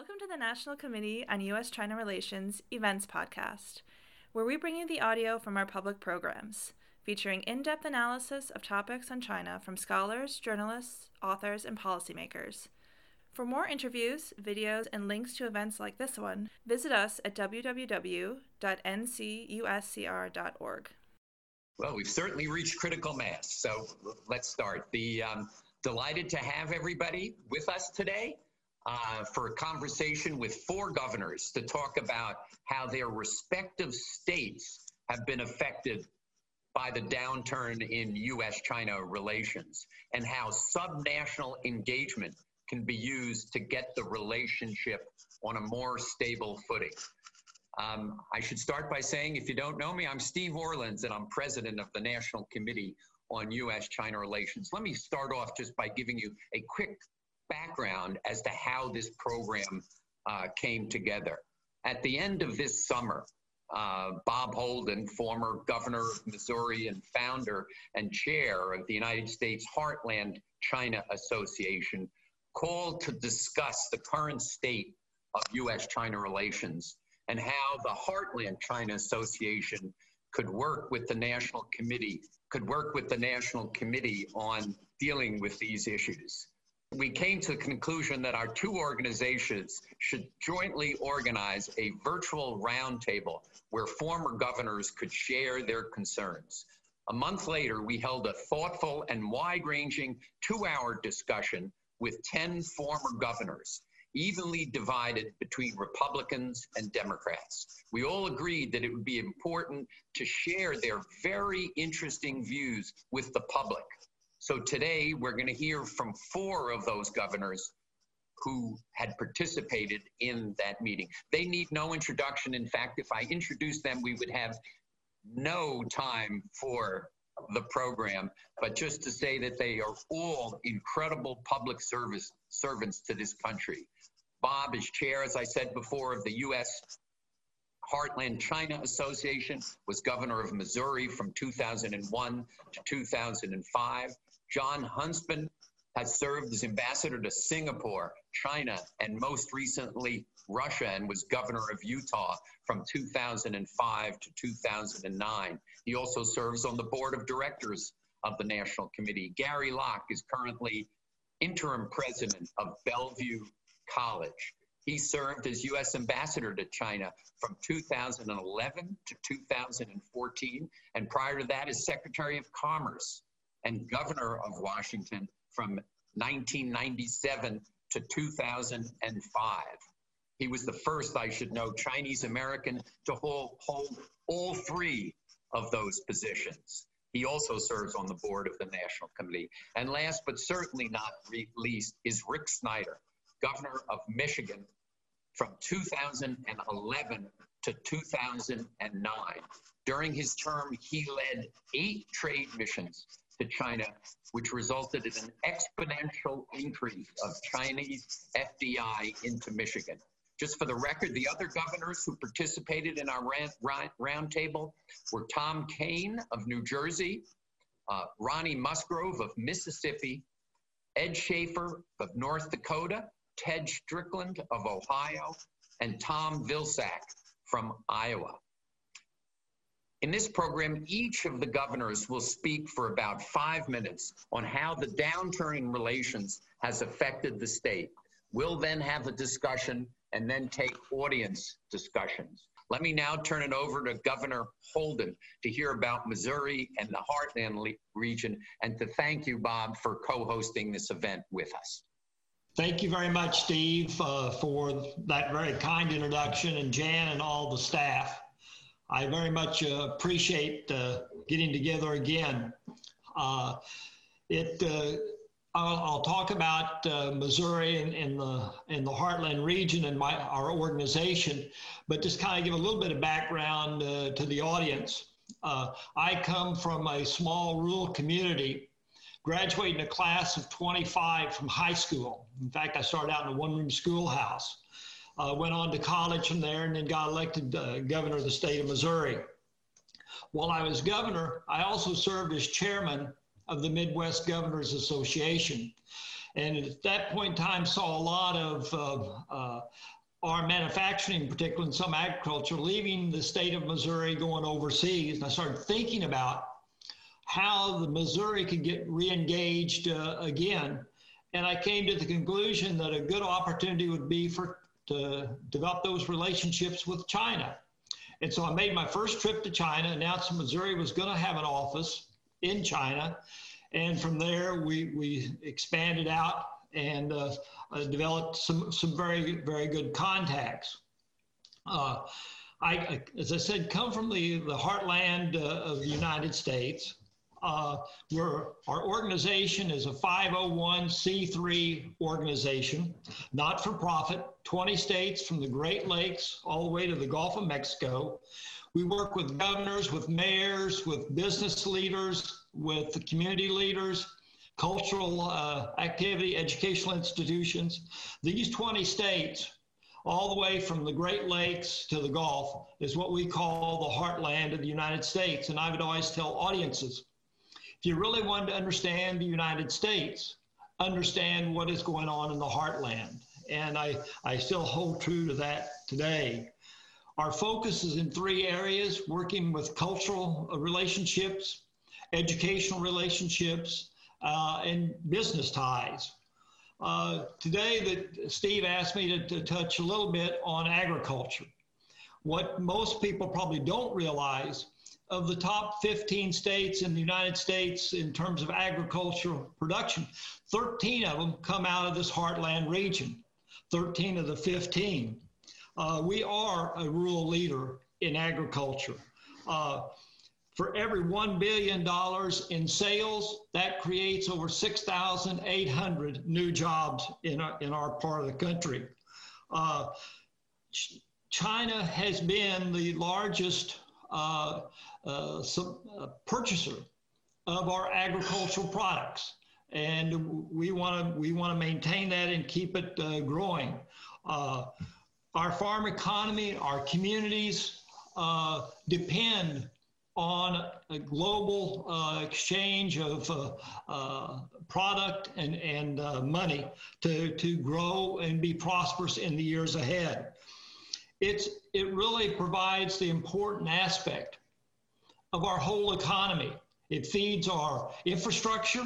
Welcome to the National Committee on U.S. China Relations Events Podcast, where we bring you the audio from our public programs, featuring in depth analysis of topics on China from scholars, journalists, authors, and policymakers. For more interviews, videos, and links to events like this one, visit us at www.ncuscr.org. Well, we've certainly reached critical mass, so let's start. The um, delighted to have everybody with us today uh, for a conversation with four governors to talk about how their respective states have been affected by the downturn in U.S. China relations and how subnational engagement can be used to get the relationship on a more stable footing. Um, I should start by saying, if you don't know me, I'm Steve Orlins, and I'm president of the National Committee on U.S. China Relations. Let me start off just by giving you a quick background as to how this program uh, came together. At the end of this summer, uh, Bob Holden, former governor of Missouri and founder and chair of the United States Heartland China Association, called to discuss the current state of U.S. China relations and how the Heartland China Association could work with the National Committee, could work with the National Committee on dealing with these issues. We came to the conclusion that our two organizations should jointly organize a virtual roundtable where former governors could share their concerns. A month later, we held a thoughtful and wide ranging two hour discussion with 10 former governors, evenly divided between Republicans and Democrats. We all agreed that it would be important to share their very interesting views with the public. So today we're going to hear from four of those governors who had participated in that meeting. They need no introduction. In fact, if I introduced them, we would have no time for the program, but just to say that they are all incredible public service servants to this country. Bob is chair, as I said before, of the U.S. Heartland China Association, was governor of Missouri from 2001 to 2005. Jon Huntsman has served as ambassador to Singapore, China, and most recently Russia, and was governor of Utah from 2005 to 2009. He also serves on the board of directors of the National Committee. Gary Locke is currently interim president of Bellevue College. He served as U.S. ambassador to China from 2011 to 2014, and prior to that, as Secretary of Commerce and governor of Washington from 1997 to 2005. He was the first, I should know, Chinese American to hold, hold all three of those positions. He also serves on the board of the National Committee. And last but certainly not least is Rick Snyder, governor of Michigan from 2011 to 2009. During his term, he led eight trade missions to China, which resulted in an exponential increase of Chinese FDI into Michigan. Just for the record, the other governors who participated in our roundtable were Tom Kean of New Jersey, uh, Ronnie Musgrove of Mississippi, Ed Schafer of North Dakota, Ted Strickland of Ohio, and Tom Vilsack from Iowa. In this program, each of the governors will speak for about five minutes on how the downturn in relations has affected the state. We'll then have a discussion and then take audience discussions. Let me now turn it over to Governor Holden to hear about Missouri and the Heartland region and to thank you, Bob, for co hosting this event with us. Thank you very much, Steve, uh, for that very kind introduction, and Jan and all the staff. I very much uh, appreciate uh, getting together again. Uh, it, uh, I'll, I'll, talk about uh, Missouri and, and, the in the Heartland region and my our organization, but just kind of give a little bit of background uh, to the audience. I come from a small rural community, graduating a class of 25 from high school. In fact, I started out in a one-room schoolhouse uh, went on to college from there, and then got elected uh, governor of the state of Missouri. While I was governor, I also served as chairman of the Midwest Governors Association. and at that point in time saw a lot of uh, our manufacturing, particularly in some agriculture, leaving the state of Missouri, going overseas. And I started thinking about how the Missouri could get reengaged uh, again. And I came to the conclusion that a good opportunity would be for to develop those relationships with China. And so I made my first trip to China, announced Missouri was going to have an office in China. And from there, we, we expanded out and uh, uh, developed some, some very, very good contacts. Uh, I, as I said, come from the, the heartland uh, of the United States. Uh, our organization is a 501c3 organization, not for profit, 20 states from the Great Lakes all the way to the Gulf of Mexico. We work with governors, with mayors, with business leaders, with community leaders, cultural uh, activity, educational institutions. These 20 states, all the way from the Great Lakes to the Gulf, is what we call the heartland of the United States. And I would always tell audiences if you really want to understand the United States, understand what is going on in the heartland. And I, I still hold true to that today. Our focus is in three areas working with cultural relationships, educational relationships, uh, and business ties. Uh, today, that Steve asked me to, to touch a little bit on agriculture. What most people probably don't realize of the top 15 states in the United States in terms of agricultural production, 13 of them come out of this heartland region, 13 of the 15. Uh, we are a rural leader in agriculture. Uh, for every $1 billion in sales, that creates over 6,800 new jobs in our, in our part of the country. Uh, China has been the largest uh, uh, uh, purchaser of our agricultural products. And we want to we want to maintain that and keep it uh, growing. Uh, our farm economy, our communities depend on a global uh, exchange of uh, uh, product and, and money to, to grow and be prosperous in the years ahead. It's, it really provides the important aspect of our whole economy. It feeds our infrastructure.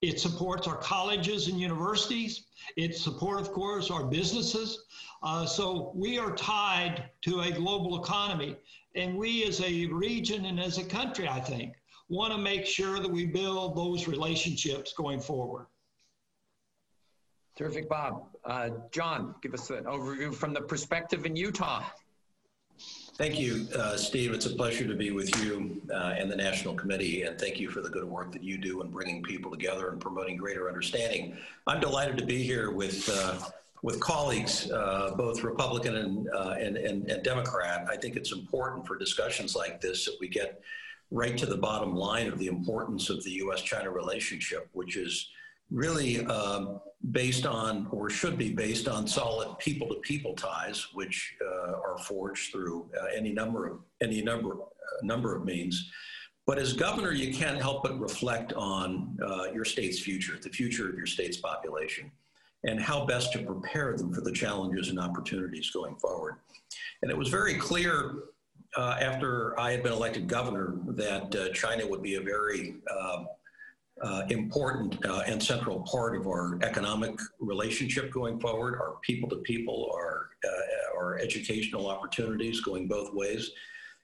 It supports our colleges and universities. It supports, of course, our businesses. Uh, so we are tied to a global economy. And we as a region and as a country, I think, want to make sure that we build those relationships going forward. Terrific, Bob. Uh, Jon, give us an overview from the perspective in Utah. Thank you, uh, Steve. It's a pleasure to be with you uh, and the National Committee, and thank you for the good work that you do in bringing people together and promoting greater understanding. I'm delighted to be here with uh, with colleagues, uh, both Republican and, uh, and, and, and Democrat. I think it's important for discussions like this that we get right to the bottom line of the importance of the U.S.-China relationship, which is really um, based on, or should be based on, solid people-to-people ties, which uh, are forged through uh, any number of any number uh, number of means. But as governor, you can't help but reflect on uh, your state's future, the future of your state's population, and how best to prepare them for the challenges and opportunities going forward. And it was very clear uh, after I had been elected governor that uh, China would be a very um, uh, important uh, and central part of our economic relationship going forward, our people to people, our, uh, our educational opportunities going both ways.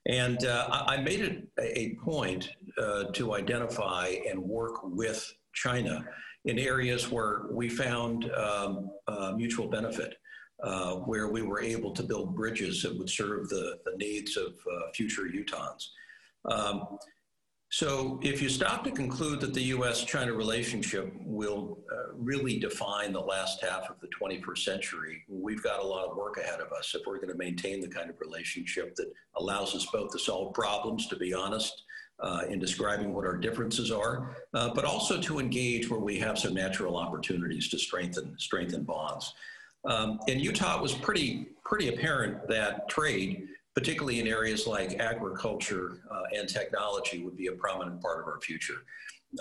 And uh, I made it a point uh, to identify and work with China in areas where we found um, mutual benefit. where we were able to build bridges that would serve the, the needs of future Utahns. Um, so if you stop to conclude that the U.S.-China relationship will uh, really define the last half of the 21st century, we've got a lot of work ahead of us if we're going to maintain the kind of relationship that allows us both to solve problems, to be honest, uh, in describing what our differences are, uh, but also to engage where we have some natural opportunities to strengthen strengthen bonds. Um, in Utah, it was pretty pretty apparent that trade particularly in areas like agriculture uh, and technology, would be a prominent part of our future.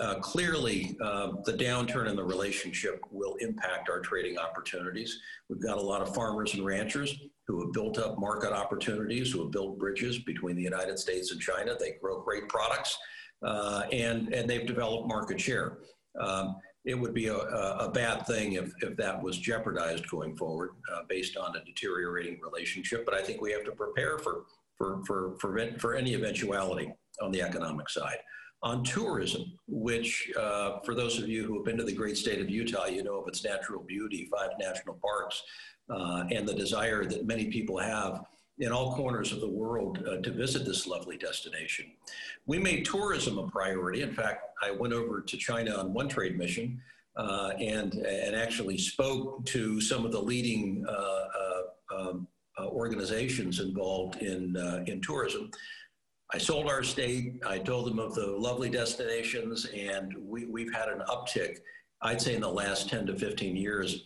Uh, clearly, uh, the downturn in the relationship will impact our trading opportunities. We've got a lot of farmers and ranchers who have built up market opportunities, who have built bridges between the United States and China. They grow great products, uh, and, and they've developed market share. Um, it would be a, a, bad thing if, if that was jeopardized going forward uh, based on a deteriorating relationship. But I think we have to prepare for, for, for, for, for any eventuality on the economic side. On tourism, which uh, for those of you who have been to the great state of Utah, you know of its natural beauty, five national parks, uh, and the desire that many people have in all corners of the world uh, to visit this lovely destination. We made tourism a priority. In fact, I went over to China on one trade mission uh, and, and actually spoke to some of the leading uh, uh um, uh, organizations involved in, uh, in tourism. I sold our state. I told them of the lovely destinations, and we, we've had an uptick, I'd say, in the last 10 to 15 years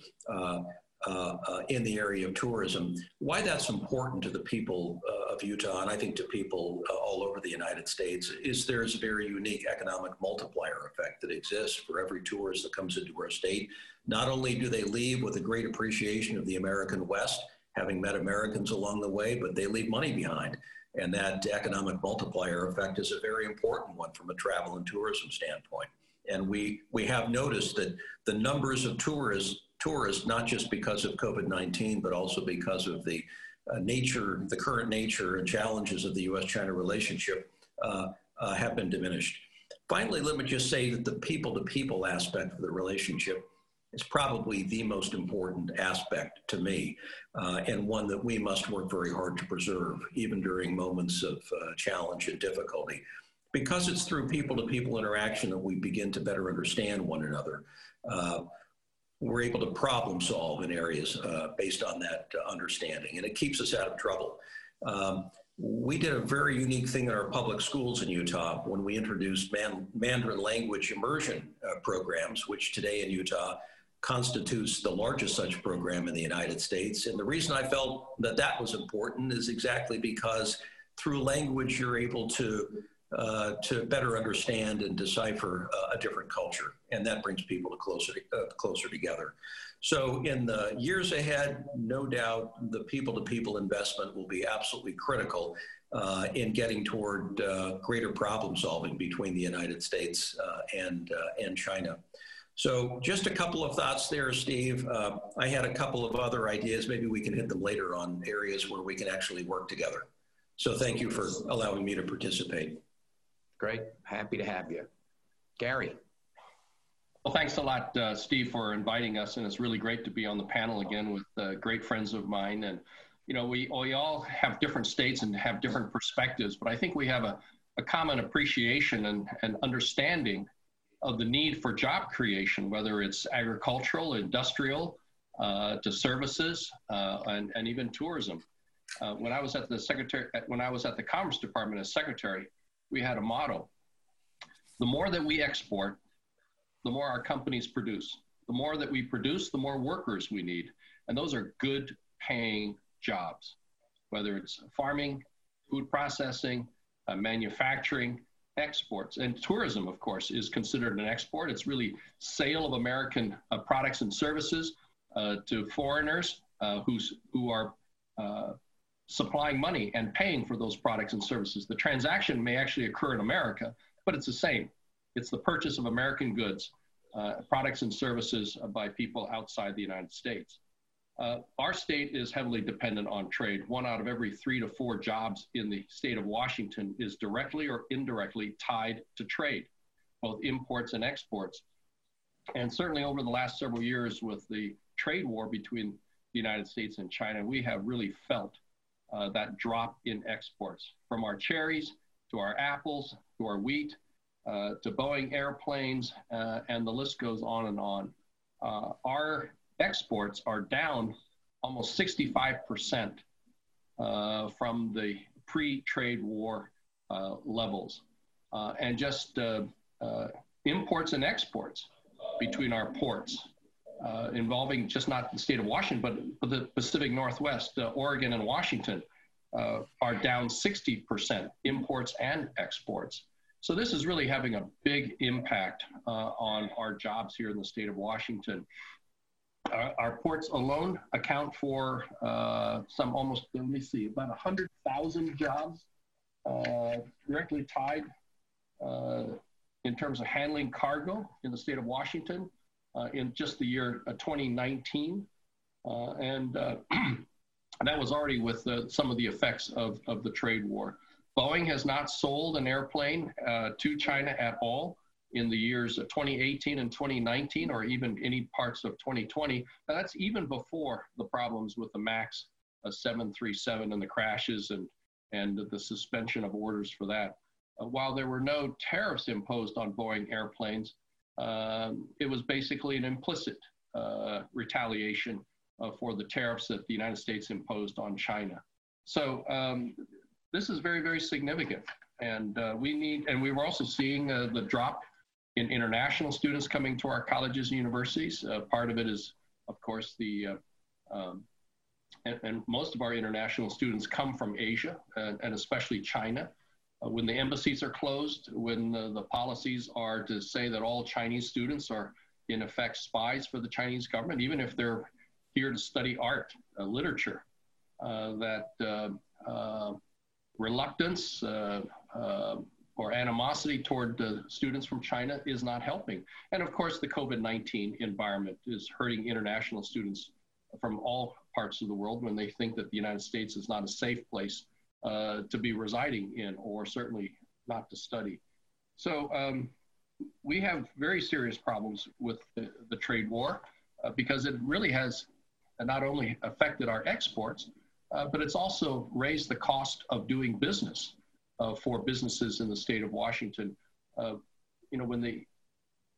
uh, uh, in the area of tourism. Why that's important to the people uh, of Utah, and I think to people uh, all over the United States, is there's a very unique economic multiplier effect that exists for every tourist that comes into our state. Not only do they leave with a great appreciation of the American West, having met Americans along the way, but they leave money behind. And that economic multiplier effect is a very important one from a travel and tourism standpoint. And we, we have noticed that the numbers of tourists tourists, not just because of COVID 19, but also because of the uh, nature, the current nature and challenges of the US China relationship uh, uh, have been diminished. Finally, let me just say that the people to people aspect of the relationship is probably the most important aspect to me, uh, and one that we must work very hard to preserve, even during moments of uh, challenge and difficulty. Because it's through people to people interaction that we begin to better understand one another. Uh, we're able to problem solve in areas uh, based on that uh, understanding, and it keeps us out of trouble. Um, we did a very unique thing in our public schools in Utah when we introduced Man- Mandarin language immersion uh, programs, which today in Utah constitutes the largest such program in the United States. And the reason I felt that that was important is exactly because through language, you're able to uh, to better understand and decipher uh, a different culture, and that brings people to closer uh, closer together. So, in the years ahead, no doubt the people-to-people investment will be absolutely critical uh, in getting toward uh, greater problem solving between the United States and and China. So, just a couple of thoughts there, Steve. I had a couple of other ideas. Maybe we can hit them later on areas where we can actually work together. So, thank you for allowing me to participate. Great. Happy to have you. Gary. Well, thanks a lot, uh, Steve, for inviting us. And it's really great to be on the panel again with uh, great friends of mine. And, you know, we, we all have different states and have different perspectives, but I think we have a, a common appreciation and, and understanding of the need for job creation, whether it's agricultural, industrial, uh, to services, uh, and, and even tourism. Uh, when I was at the secretary, when I was at the Commerce Department as secretary, we had a motto. The more that we export, the more our companies produce. The more that we produce, the more workers we need. And those are good paying jobs, whether it's farming, food processing, uh, manufacturing, exports. And tourism, of course, is considered an export. It's really sale of American uh, products and services uh, to foreigners uh, who's, who are uh, supplying money and paying for those products and services. The transaction may actually occur in America, but it's the same. It's the purchase of American goods, uh, products and services by people outside the United States. Uh, our state is heavily dependent on trade. One out of every three to four jobs in the state of Washington is directly or indirectly tied to trade, both imports and exports. And certainly over the last several years with the trade war between the United States and China, we have really felt uh, that drop in exports from our cherries to our apples to our wheat uh, to Boeing airplanes, uh, and the list goes on and on. Uh, our exports are down almost 65% uh, from the pre trade war uh, levels. and just imports and exports between our ports uh, involving just not the state of Washington, but, the Pacific Northwest, uh, Oregon and Washington, uh, are down 60% imports and exports. So this is really having a big impact uh, on our jobs here in the state of Washington. Our, ports alone account for uh, some almost, let me see, about 100,000 jobs uh, directly tied in terms of handling cargo in the state of Washington in just the year uh, 2019. and that was already with some of the effects of, of the trade war. Boeing has not sold an airplane uh, to China at all in the years of 2018 and 2019, or even any parts of 2020. Now, that's even before the problems with the MAX uh, 737 and the crashes and, and the suspension of orders for that. Uh, while there were no tariffs imposed on Boeing airplanes, um, it was basically an implicit uh, retaliation uh, for the tariffs that the United States imposed on China. So um, this is very, very significant. And uh, we need, and we were also seeing uh, the drop in international students coming to our colleges and universities. Uh, part of it is, of course, the, uh, um, and, and, most of our international students come from Asia and, and especially China. Uh, when the embassies are closed, when the, the policies are to say that all Chinese students are in effect spies for the Chinese government, even if they're here to study art, uh, literature, that reluctance uh, uh, or animosity toward the students from China is not helping. And of course, the COVID 19 environment is hurting international students from all parts of the world when they think that the United States is not a safe place uh, to be residing in, or certainly not to study. So um, we have very serious problems with the, the trade war uh, because it really has not only affected our exports, uh, but it's also raised the cost of doing business uh, for businesses in the state of Washington. Uh, you know, when the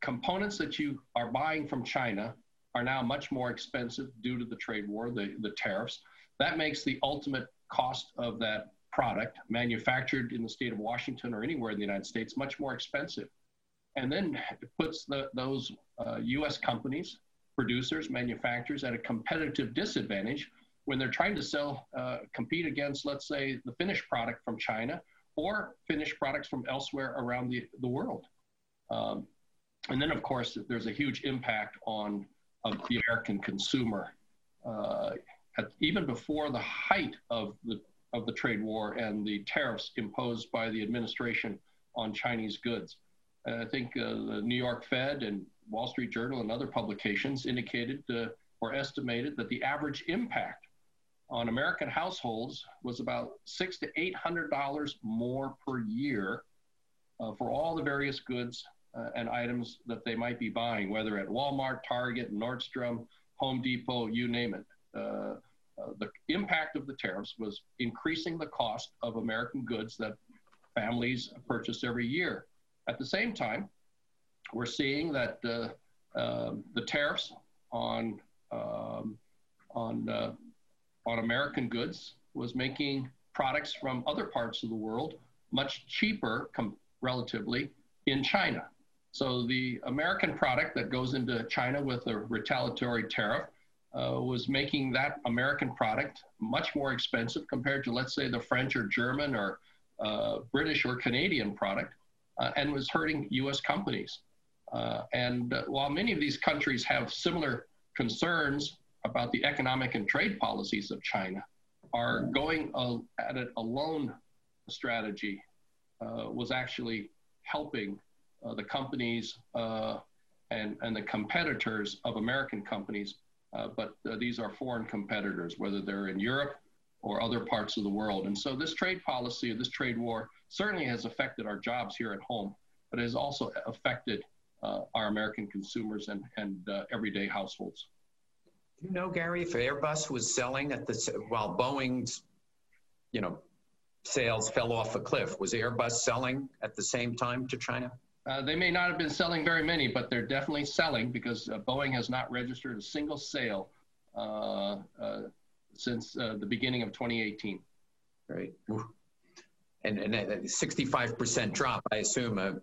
components that you are buying from China are now much more expensive due to the trade war, the, the tariffs, that makes the ultimate cost of that product manufactured in the state of Washington or anywhere in the United States much more expensive. And then it puts the, those uh, US companies, producers, manufacturers at a competitive disadvantage when they're trying to sell, uh, compete against, let's say, the finished product from China or finished products from elsewhere around the, the world. Um, and then, of course, there's a huge impact on the American consumer. Uh, at, even before the height of the, of the trade war and the tariffs imposed by the administration on Chinese goods. And I think uh, the New York Fed and Wall Street Journal and other publications indicated uh, or estimated that the average impact on American households was about six to eight hundred dollars more per year uh, for all the various goods uh, and items that they might be buying, whether at Walmart, Target, Nordstrom, Home Depot, you name it. Uh, the impact of the tariffs was increasing the cost of American goods that families purchase every year. At the same time, we're seeing that uh, um, the tariffs on um, on uh, on American goods was making products from other parts of the world much cheaper relatively in China. So the American product that goes into China with a retaliatory tariff uh, was making that American product much more expensive compared to, let's say, the French or German or uh, British or Canadian product, uh, and was hurting US companies. Uh, and while many of these countries have similar concerns about the economic and trade policies of China are going at it alone strategy uh, was actually helping uh, the companies and, and the competitors of American companies. Uh, but uh, these are foreign competitors, whether they're in Europe or other parts of the world. And so this trade policy, this trade war, certainly has affected our jobs here at home, but it has also affected our American consumers and, and everyday households. You know, Gary, if Airbus was selling at the while Boeing's, you know, sales fell off a cliff, was Airbus selling at the same time to China? Uh, they may not have been selling very many, but they're definitely selling because uh, Boeing has not registered a single sale uh, uh since uh, the beginning of 2018. Right. And, and a 65% drop, I assume a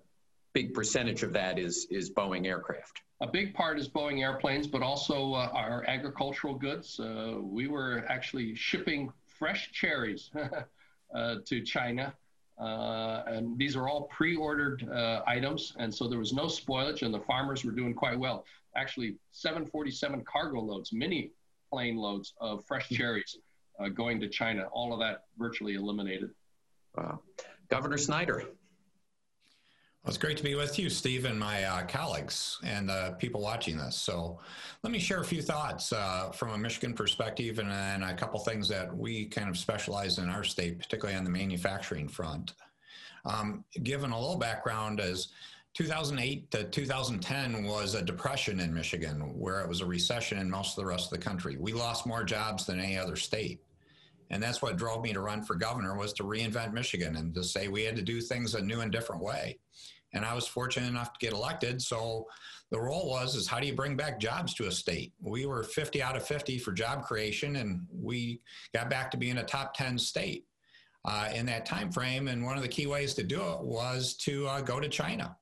big percentage of that is, is Boeing aircraft. A big part is Boeing airplanes, but also uh, our agricultural goods. Uh, we were actually shipping fresh cherries uh, to China Uh, and these are all pre-ordered uh, items, and so there was no spoilage, and the farmers were doing quite well. Actually, 747 cargo loads, mini plane loads of fresh cherries uh, going to China. All of that virtually eliminated. Wow. Governor Snyder. Well, it's great to be with you, Steve, and my uh, colleagues and uh, people watching this. So, let me share a few thoughts uh, from a Michigan perspective and then a couple things that we kind of specialize in our state, particularly on the manufacturing front. Um, given a little background, as 2008 to 2010 was a depression in Michigan, where it was a recession in most of the rest of the country. We lost more jobs than any other state. And that's what drove me to run for governor was to reinvent Michigan and to say we had to do things a new and different way. And I was fortunate enough to get elected. So the role was is how do you bring back jobs to a state? We were 50 out of 50 for job creation, and we got back to being a top 10 state uh, in that time frame. And one of the key ways to do it was to uh, go to China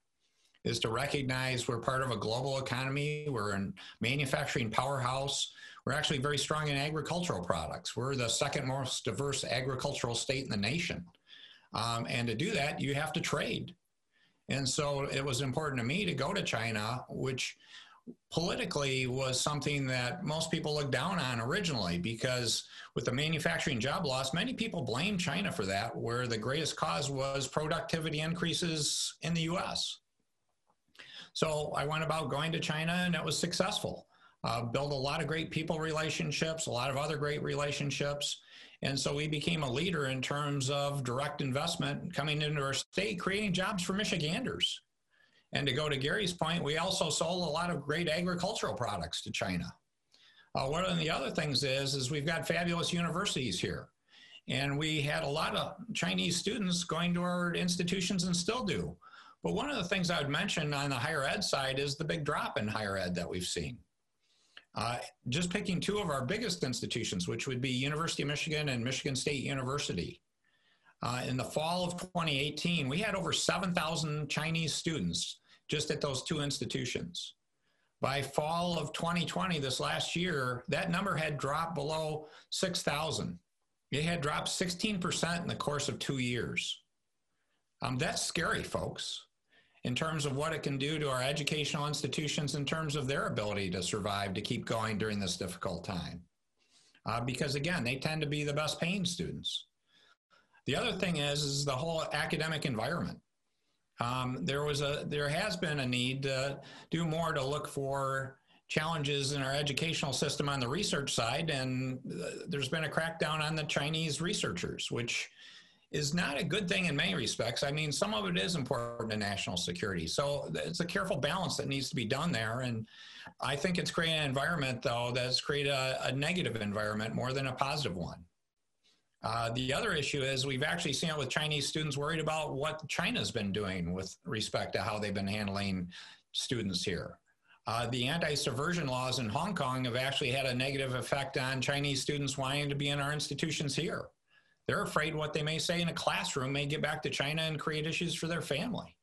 is to recognize we're part of a global economy. We're a manufacturing powerhouse. We're actually very strong in agricultural products. We're the second most diverse agricultural state in the nation. Um, and to do that, you have to trade. And so it was important to me to go to China, which politically was something that most people looked down on originally because with the manufacturing job loss, many people blame China for that, where the greatest cause was productivity increases in the US. So I went about going to China and it was successful. Uh, a lot of great people relationships, a lot of other great relationships. And so we became a leader in terms of direct investment coming into our state, creating jobs for Michiganders. And to go to Gary's point, we also sold a lot of great agricultural products to China. Uh, one of the other things is, is we've got fabulous universities here. And we had a lot of Chinese students going to our institutions and still do. But one of the things I would mention on the higher ed side is the big drop in higher ed that we've seen. Uh, just picking two of our biggest institutions, which would be University of Michigan and Michigan State University. Uh, in the fall of 2018, we had over 7,000 Chinese students just at those two institutions. By fall of 2020, this last year, that number had dropped below 6,000. It had dropped 16% in the course of two years. Um, that's scary, folks in terms of what it can do to our educational institutions in terms of their ability to survive, to keep going during this difficult time. Uh, because again, they tend to be the best paying students. The other thing is, is the whole academic environment. Um, there was a, there has been a need to do more to look for challenges in our educational system on the research side, and uh, there's been a crackdown on the Chinese researchers, which is not a good thing in many respects. I mean, some of it is important to national security. So it's a careful balance that needs to be done there. And I think it's creating an environment, though, that's created a, a negative environment more than a positive one. Uh, the other issue is we've actually seen it with Chinese students worried about what China's been doing with respect to how they've been handling students here. Uh, the anti-subversion laws in Hong Kong have actually had a negative effect on Chinese students wanting to be in our institutions here. They're afraid what they may say in a classroom may get back to China and create issues for their family.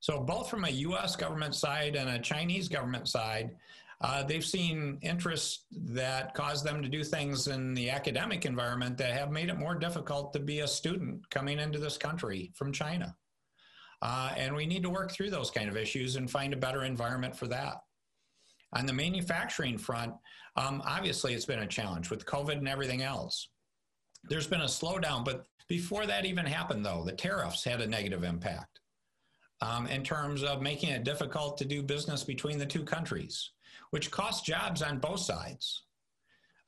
So, both from a US government side and a Chinese government side, uh, they've seen interests that cause them to do things in the academic environment that have made it more difficult to be a student coming into this country from China. Uh, and we need to work through those kind of issues and find a better environment for that. On the manufacturing front, um, obviously it's been a challenge with COVID and everything else there's been a slowdown. But before that even happened, though, the tariffs had a negative impact um, in terms of making it difficult to do business between the two countries, which cost jobs on both sides.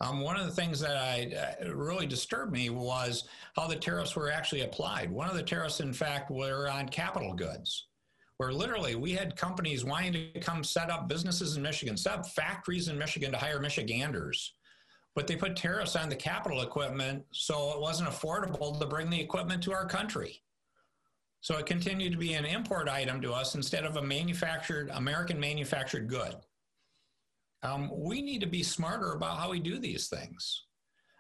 Um, one of the things that I, uh, really disturbed me was how the tariffs were actually applied. One of the tariffs, in fact, were on capital goods, where literally we had companies wanting to come set up businesses in Michigan, set up factories in Michigan to hire Michiganders but they put tariffs on the capital equipment, so it wasn't affordable to bring the equipment to our country. So it continued to be an import item to us instead of a manufactured, American manufactured good. Um, we need to be smarter about how we do these things.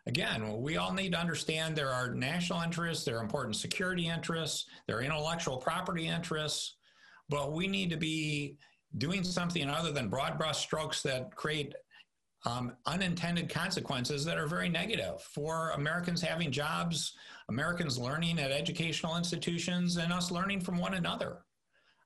Again, we all need to understand there are national interests, there are important security interests, there are intellectual property interests, but we need to be doing something other than broad brush strokes that create um, unintended consequences that are very negative for Americans having jobs, Americans learning at educational institutions, and us learning from one another.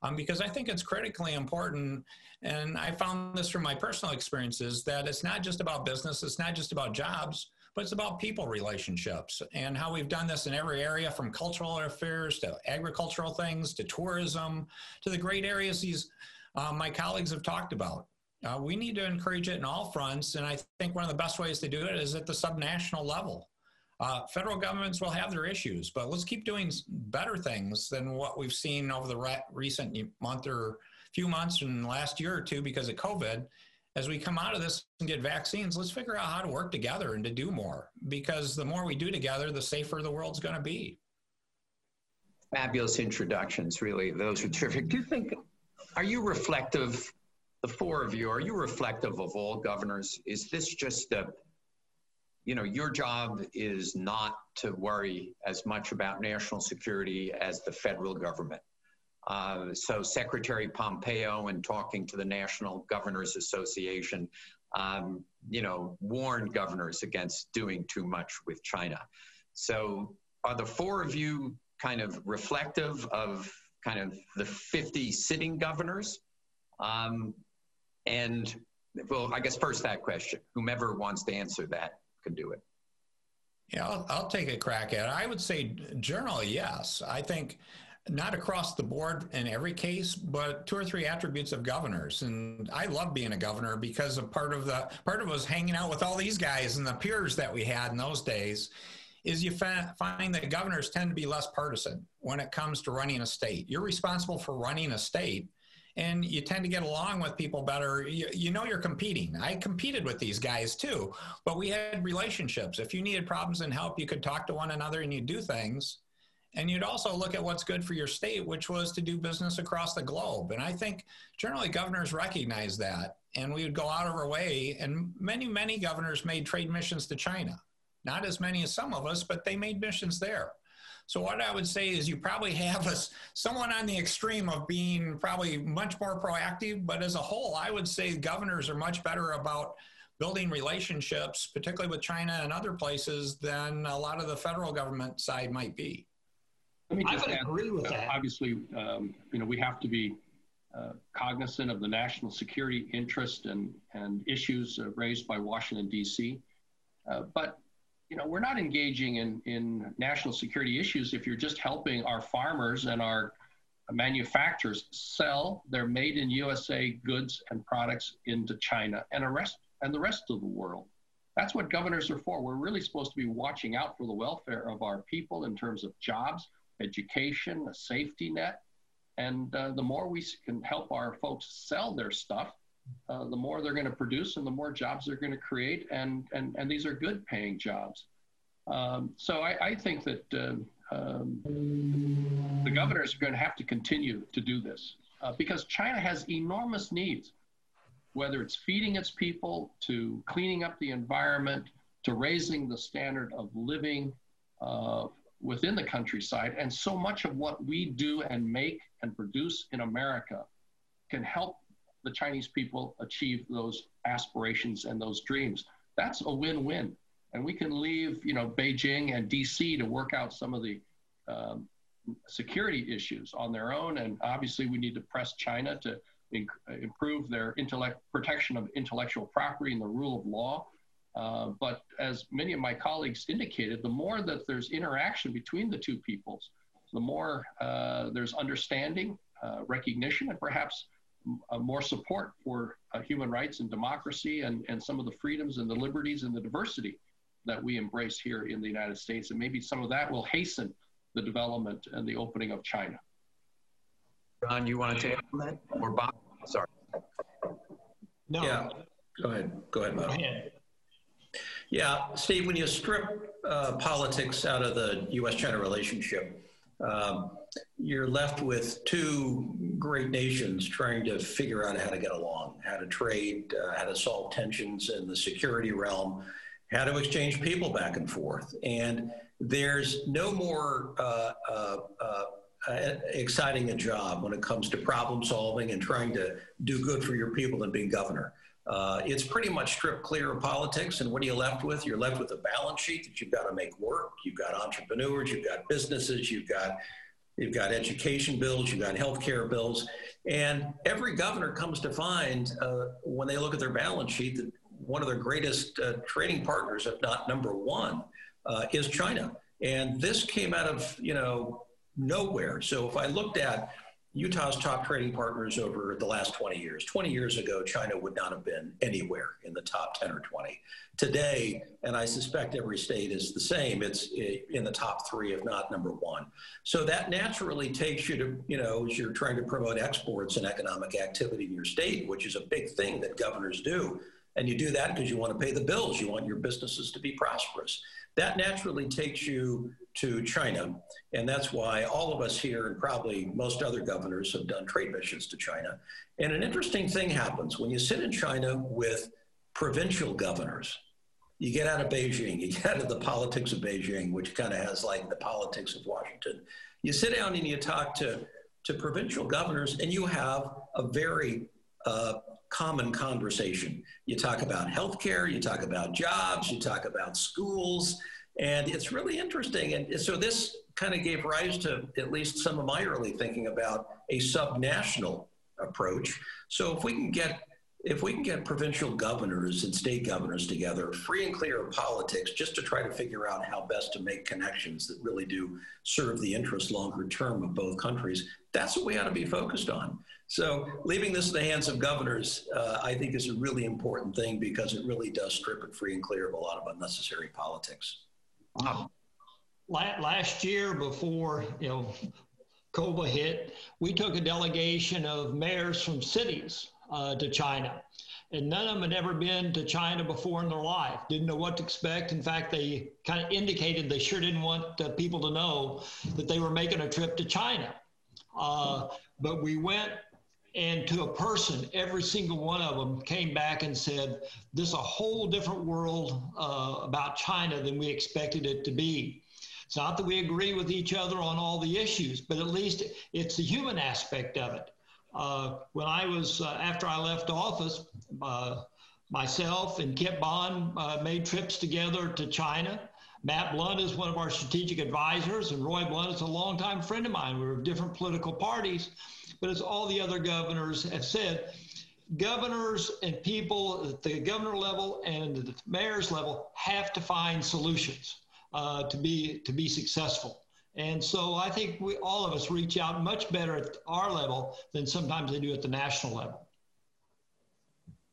Um, because I think it's critically important, and I found this from my personal experiences, that it's not just about business, it's not just about jobs, but it's about people relationships and how we've done this in every area from cultural affairs to agricultural things to tourism to the great areas these uh, my colleagues have talked about. Uh, we need to encourage it in all fronts, and I think one of the best ways to do it is at the subnational level. Uh, federal governments will have their issues, but let's keep doing better things than what we've seen over the re- recent month or few months and last year or two because of COVID. As we come out of this and get vaccines, let's figure out how to work together and to do more because the more we do together, the safer the world's going to be. Fabulous introductions, really. Those are terrific. Do you think are you reflective, the four of you, are you reflective of all governors? Is this just a, you know, your job is not to worry as much about national security as the federal government. Uh, so Secretary Pompeo, in talking to the National Governors Association, um, you know, warned governors against doing too much with China. So are the four of you kind of reflective of kind of the 50 sitting governors. Um, and well, I guess first that question. Whomever wants to answer that can do it. Yeah, I'll, I'll take a crack at it. I would say generally, yes. I think not across the board in every case, but two or three attributes of governors. And I love being a governor because of part of the part of us hanging out with all these guys and the peers that we had in those days is you fa- find that governors tend to be less partisan when it comes to running a state. You're responsible for running a state and you tend to get along with people better. You, you, know you're competing. I competed with these guys too, but we had relationships. If you needed problems and help, you could talk to one another and you'd do things. And you'd also look at what's good for your state, which was to do business across the globe. And I think generally governors recognize that. And we would go out of our way. And many, many governors made trade missions to China. Not as many as some of us, but they made missions there. So what I would say is you probably have us someone on the extreme of being probably much more proactive, but as a whole, I would say governors are much better about building relationships, particularly with China and other places, than a lot of the federal government side might be. Let me just I would add, agree with uh, that. Obviously, um, you know, we have to be uh, cognizant of the national security interest and, and issues uh, raised by Washington, D.C. Uh, but you know, we're not engaging in, in national security issues if you're just helping our farmers and our manufacturers sell their made in USA goods and products into China and, rest, and the rest of the world. That's what governors are for. We're really supposed to be watching out for the welfare of our people in terms of jobs, education, a safety net. And uh, the more we can help our folks sell their stuff, uh, the more they're going to produce and the more jobs they're going to create. And, and, and these are good paying jobs. Um, so I, I, think that uh, um, the governors are going to have to continue to do this uh, because China has enormous needs, whether it's feeding its people, to cleaning up the environment, to raising the standard of living uh, within the countryside. And so much of what we do and make and produce in America can help the Chinese people achieve those aspirations and those dreams. That's a win-win. And we can leave, you know, Beijing and DC to work out some of the um, security issues on their own. And obviously, we need to press China to inc- improve their intellect protection of intellectual property and the rule of law. Uh, but as many of my colleagues indicated, the more that there's interaction between the two peoples, the more uh, there's understanding, uh, recognition, and perhaps more support for uh, human rights and democracy and, and some of the freedoms and the liberties and the diversity that we embrace here in the United States. And maybe some of that will hasten the development and the opening of China. Jon, you want to take on that? Or Bob? Sorry. No. Yeah. Go ahead. Go ahead, Bob. Go ahead. Yeah, Steve, when you strip uh, politics out of the U.S. China relationship, um, you're left with two great nations trying to figure out how to get along, how to trade, uh, how to solve tensions in the security realm, how to exchange people back and forth. And there's no more uh, uh, uh exciting a job when it comes to problem solving and trying to do good for your people than being governor. Uh, it's pretty much stripped clear of politics. And what are you left with? You're left with a balance sheet that you've got to make work. You've got entrepreneurs, you've got businesses, you've got you've got education bills, you've got healthcare bills, and every governor comes to find uh, when they look at their balance sheet that one of their greatest uh, trading partners, if not number one, uh, is China. And this came out of you know nowhere. So if I looked at Utah's top trading partners over the last 20 years. 20 years ago, China would not have been anywhere in the top 10 or 20. Today, and I suspect every state is the same, it's eh, in the top three, if not number one. So that naturally takes you to, you know, as you're trying to promote exports and economic activity in your state, which is a big thing that governors do. And you do that because you want to pay the bills, you want your businesses to be prosperous. That naturally takes you to China. And that's why all of us here, and probably most other governors, have done trade missions to China. And an interesting thing happens when you sit in China with provincial governors. You get out of Beijing, you get out of the politics of Beijing, which kind of has like the politics of Washington. You sit down and you talk to, to provincial governors, and you have a very uh, common conversation. You talk about healthcare, you talk about jobs, you talk about schools, and it's really interesting. And so this kind of gave rise to at least some of my early thinking about a subnational approach. So if we can get if we can get provincial governors and state governors together, free and clear of politics, just to try to figure out how best to make connections that really do serve the interest longer term of both countries, that's what we ought to be focused on. So leaving this in the hands of governors, uh, I think, is a really important thing because it really does strip it free and clear of a lot of unnecessary politics. Wow. Last year, before you know COVID hit, we took a delegation of mayors from cities uh, to China, and none of them had ever been to China before in their life. Didn't know what to expect. In fact, they kind of indicated they sure didn't want uh, people to know that they were making a trip to China. Uh, but we went and to a person, every single one of them came back and said, This is a whole different world uh, about China than we expected it to be. It's not that we agree with each other on all the issues, but at least it's the human aspect of it. Uh, when I was, uh, after I left office, uh, myself and Kit Bond uh, made trips together to China. Matt Blunt is one of our strategic advisors, and Roy Blunt is a longtime friend of mine. We are of different political parties but as all the other governors have said, governors and people at the governor level and the mayor's level have to find solutions uh, to be to be successful. And so I think we all of us reach out much better at our level than sometimes they do at the national level.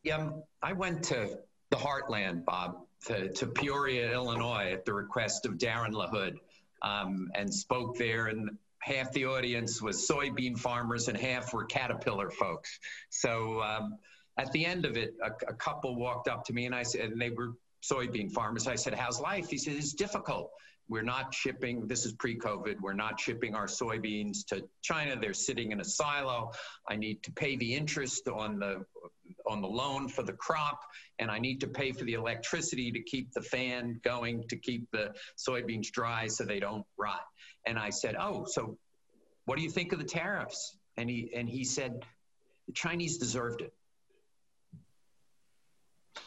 Yeah, um, I went to the heartland, Bob, to, to Peoria, Illinois, at the request of Darin LaHood, um, and spoke there. And half the audience was soybean farmers and half were Caterpillar folks. So um, at the end of it, a, a, couple walked up to me and I said, and they were soybean farmers. I said, "How's life?" He said, "It's difficult. We're not shipping. This is pre-COVID. We're not shipping our soybeans to China. They're sitting in a silo. I need to pay the interest on the on the loan for the crop, and I need to pay for the electricity to keep the fan going to keep the soybeans dry so they don't rot." And I said, "Oh, so what do you think of the tariffs?" And he and he said, "The Chinese deserved it."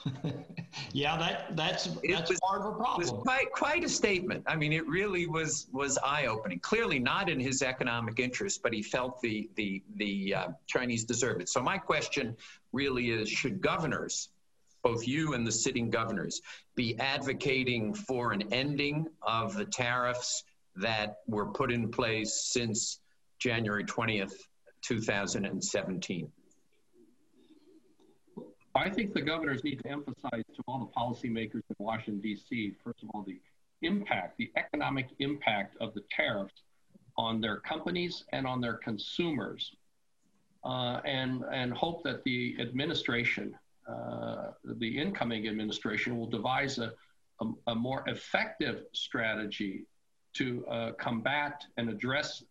yeah, that that's that's was, part of a problem. It was quite quite a statement. I mean, it really was was eye opening. Clearly, not in his economic interest, but he felt the the the uh, Chinese deserve it. So my question really is: Should governors, both you and the sitting governors, be advocating for an ending of the tariffs that were put in place since January 20th, 2017? I think the governors need to emphasize to all the policymakers in Washington, D.C., first of all, the impact, the economic impact of the tariffs on their companies and on their consumers, uh, and, and hope that the administration, uh, the incoming administration, will devise a, a, a more effective strategy to uh, combat and address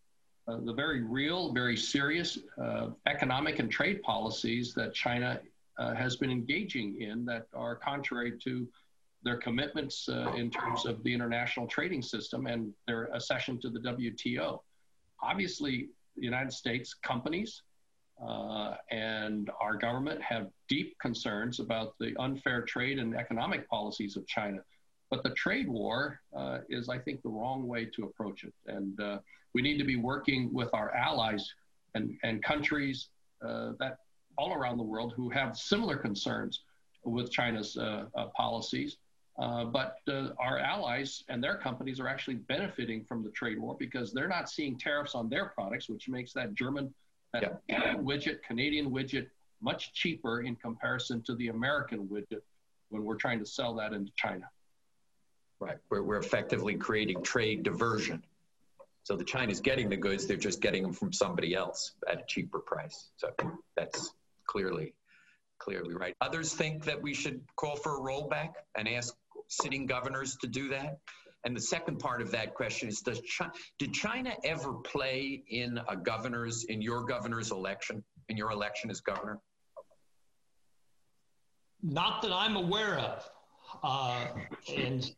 uh, the very real, very serious uh, economic and trade policies that China uh, has been engaging in that are contrary to their commitments uh, in terms of the international trading system and their accession to the WTO. Obviously, the United States companies Uh, and our government have deep concerns about the unfair trade and economic policies of China. But the trade war uh, is, I think, the wrong way to approach it. And uh, we need to be working with our allies and, and countries uh, that all around the world who have similar concerns with China's uh, uh, policies. but our allies and their companies are actually benefiting from the trade war because they're not seeing tariffs on their products, which makes that German that widget, Canadian widget, much cheaper in comparison to the American widget when we're trying to sell that into China. Right. We're, we're effectively creating trade diversion. So the China's getting the goods, they're just getting them from somebody else at a cheaper price. So that's clearly, clearly right. Others think that we should call for a rollback and ask sitting governors to do that. And the second part of that question is, does China, did China ever play in a governor's, in your governor's election, in your election as governor? Not that I'm aware of. Uh, and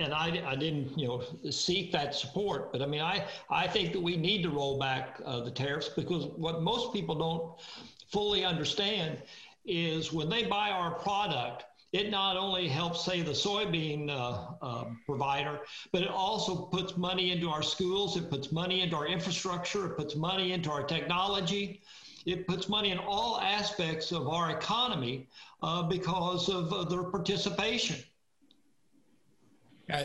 and I, I didn't, you know, seek that support. But I mean, I, I think that we need to roll back uh, the tariffs because what most people don't fully understand is when they buy our product, it not only helps, say, the soybean uh, uh, provider, but it also puts money into our schools, it puts money into our infrastructure, it puts money into our technology, it puts money in all aspects of our economy uh, because of uh, their participation.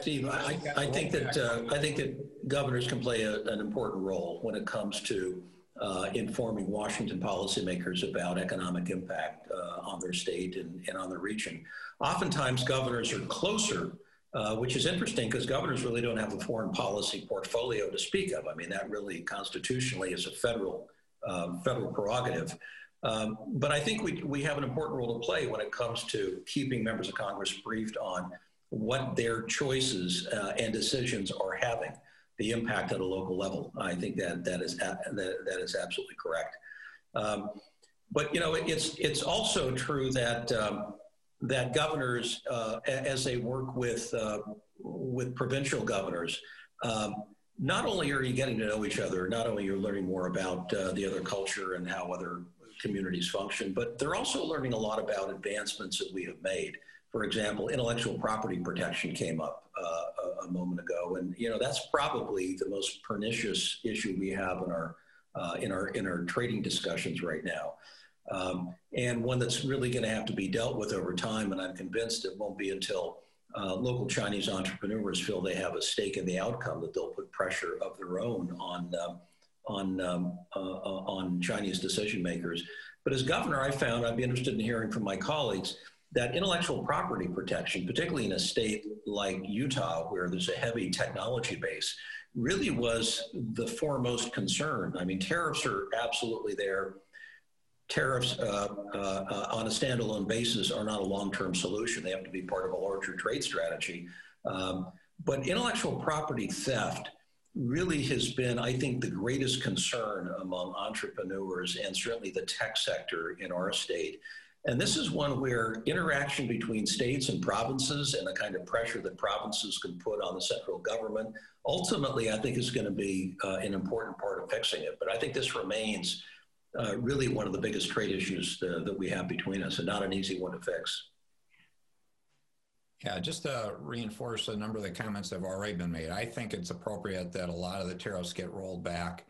Steve, I, I think that uh, I think that governors can play a, an important role when it comes to uh, informing Washington policymakers about economic impact uh, on their state and, and, on their region. Oftentimes, governors are closer, uh, which is interesting because governors really don't have a foreign policy portfolio to speak of. I mean, that really constitutionally is a federal um, federal prerogative. Um, but I think we, we have an important role to play when it comes to keeping members of Congress briefed on what their choices uh, and decisions are having the impact at a local level. I think that that is that, that is absolutely correct. Um, but you know, it's it's also true that um, that governors, uh, as they work with uh, with provincial governors, um, not only are you getting to know each other, not only you're learning more about uh, the other culture and how other communities function, but they're also learning a lot about advancements that we have made. For example, intellectual property protection came up uh, a, a, moment ago, and you know that's probably the most pernicious issue we have in our uh, in our in our trading discussions right now, um, and one that's really going to have to be dealt with over time. And I'm convinced it won't be until uh, local Chinese entrepreneurs feel they have a stake in the outcome that they'll put pressure of their own on um, on um, uh, uh, on Chinese decision makers. But as governor, I found I'd be interested in hearing from my colleagues that intellectual property protection, particularly in a state like Utah, where there's a heavy technology base, really was the foremost concern. I mean, tariffs are absolutely there. Tariffs uh, uh, uh, on a standalone basis are not a long term solution. They have to be part of a larger trade strategy. Um, but intellectual property theft really has been, I think, the greatest concern among entrepreneurs and certainly the tech sector in our state. And this is one where interaction between states and provinces and the kind of pressure that provinces can put on the central government ultimately, I think, is going to be uh, an important part of fixing it. But I think this remains uh, really one of the biggest trade issues uh, that we have between us and not an easy one to fix. Yeah, just to reinforce a number of the comments that have already been made, I think it's appropriate that a lot of the tariffs get rolled back.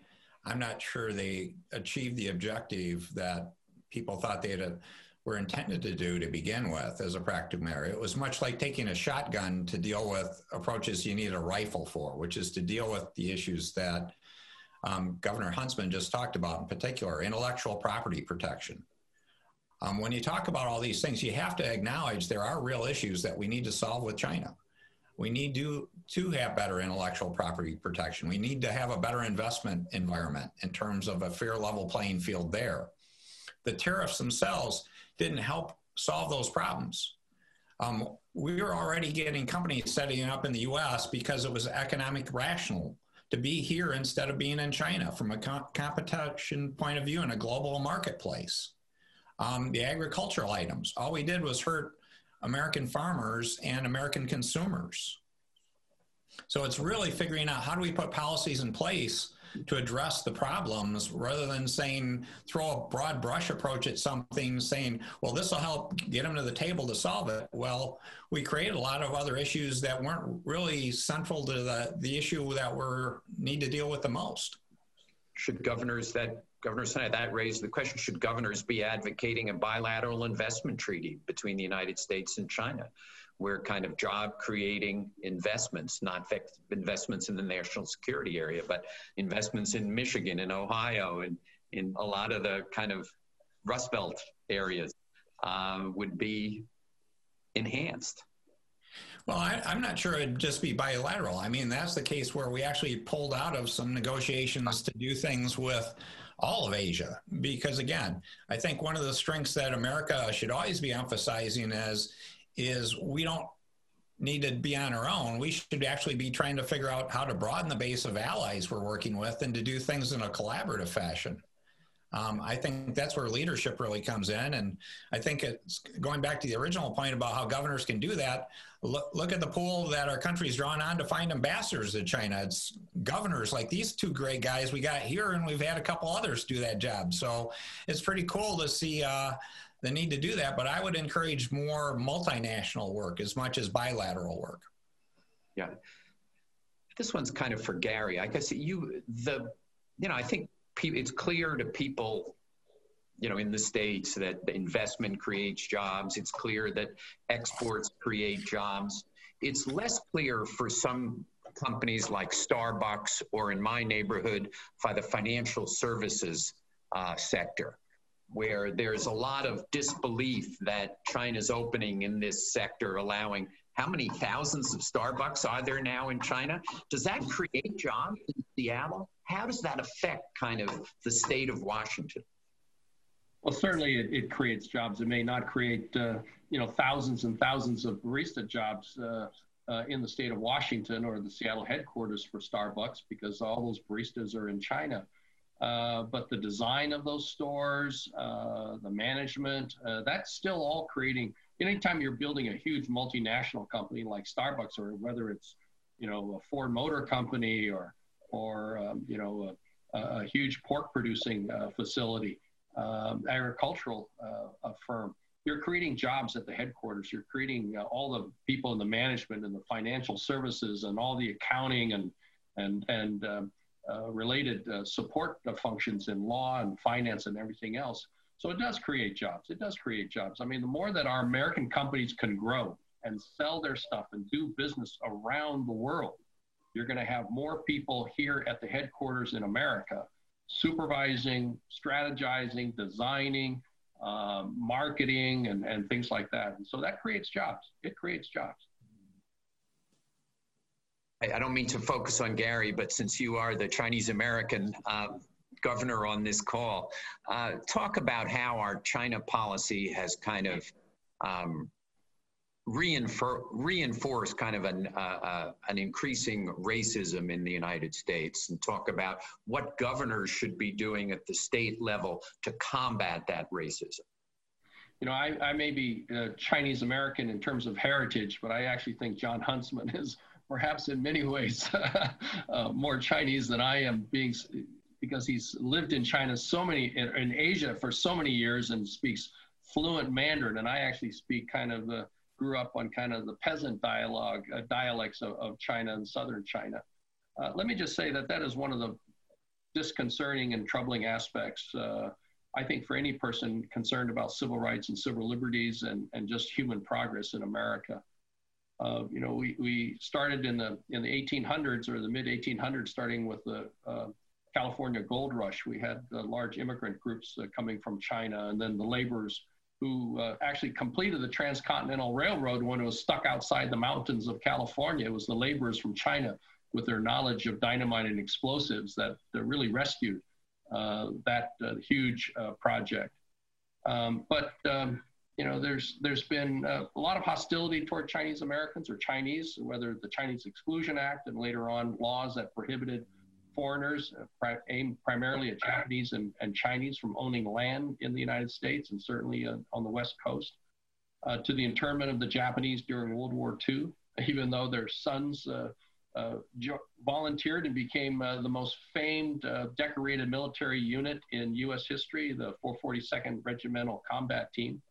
I'm not sure they achieved the objective that people thought they had were intended to do to begin with as a practical matter. It was much like taking a shotgun to deal with approaches you need a rifle for, which is to deal with the issues that um, Governor Huntsman just talked about, in particular, intellectual property protection. Um, when you talk about all these things, you have to acknowledge there are real issues that we need to solve with China. We need to, to have better intellectual property protection. We need to have a better investment environment in terms of a fair level playing field there. The tariffs themselves didn't help solve those problems. Um, we were already getting companies setting up in the US because it was economic rational to be here instead of being in China from a com- competition point of view in a global marketplace. Um, the agricultural items, all we did was hurt American farmers and American consumers. So it's really figuring out how do we put policies in place to address the problems rather than saying throw a broad brush approach at something saying well this will help get them to the table to solve it. Well we created a lot of other issues that weren't really central to the, the issue that we're need to deal with the most. Should governors that Governor Snyder, that raised the question should governors be advocating a bilateral investment treaty between the United States and China, where kind of job creating investments, not investments in the national security area, but investments in Michigan and Ohio and in a lot of the kind of Rust Belt areas uh, would be enhanced. Well, I, am not sure it'd just be bilateral. I mean, that's the case where we actually pulled out of some negotiations to do things with all of Asia. Because again, I think one of the strengths that America should always be emphasizing is is we don't need to be on our own. We should actually be trying to figure out how to broaden the base of allies we're working with and to do things in a collaborative fashion. Um, I think that's where leadership really comes in. And I think it's going back to the original point about how governors can do that. Look, look at the pool that our country's drawn on to find ambassadors to China. It's governors like these two great guys we got here, and we've had a couple others do that job. So it's pretty cool to see uh, the need to do that. But I would encourage more multinational work as much as bilateral work. Yeah. This one's kind of for Gary. I guess you, the, you know, I think it's clear to people you know in the states that the investment creates jobs it's clear that exports create jobs it's less clear for some companies like starbucks or in my neighborhood by the financial services uh, sector where there's a lot of disbelief that china's opening in this sector allowing how many thousands of starbucks are there now in china does that create jobs in seattle how does that affect kind of the state of Washington? Well, certainly it, it creates jobs. It may not create, uh, you know, thousands and thousands of barista jobs uh, uh, in the state of Washington or the Seattle headquarters for Starbucks because all those baristas are in China. Uh, but the design of those stores, uh, the management, uh, that's still all creating. Anytime you're building a huge multinational company like Starbucks, or whether it's, you know, a Ford Motor Company or or um, you know a, a, huge pork producing uh, facility, um, agricultural uh, firm. You're creating jobs at the headquarters. You're creating all the people in the management and the financial services and all the accounting and and and um, uh, related uh, support functions in law and finance and everything else. So it does create jobs. It does create jobs. I mean, the more that our American companies can grow and sell their stuff and do business around the world, you're going to have more people here at the headquarters in America supervising, strategizing, designing, um, marketing, and, and things like that. And so that creates jobs. It creates jobs. I, don't mean to focus on Gary, but since you are the Chinese American uh, governor on this call, uh, talk about how our China policy has kind of um, reinfor- kind of an, uh, uh, an increasing racism in the United States and talk about what governors should be doing at the state level to combat that racism. You know, I, I may be uh, Chinese American in terms of heritage, but I actually think Jon Huntsman is perhaps in many ways uh, more Chinese than I am, being because he's lived in China so many in, in Asia for so many years and speaks fluent Mandarin, and I actually speak kind of the grew up on kind of the peasant dialogue uh, dialects of, of, China and southern China. Uh, let me just say that that is one of the disconcerting and troubling aspects. Uh, I think for any person concerned about civil rights and civil liberties and, and just human progress in America. Uh, you know, we, we started in the in the 1800s or the mid 1800s, starting with the uh, California gold rush. We had large immigrant groups uh, coming from China, and then the laborers who uh, actually completed the Transcontinental Railroad when it was stuck outside the mountains of California. It was the laborers from China with their knowledge of dynamite and explosives that, really rescued uh, that huge project. Um, but um, you know, there's there's been uh, a lot of hostility toward Chinese Americans or Chinese, whether the Chinese Exclusion Act and later on laws that prohibited foreigners, uh, pri- aimed primarily at Japanese and, and, Chinese from owning land in the United States and certainly uh, on the West Coast, uh, to the internment of the Japanese during World War II, even though their sons uh, uh, volunteered and became uh, the most famed uh, decorated military unit in U.S. history, the 442nd Regimental Combat Team.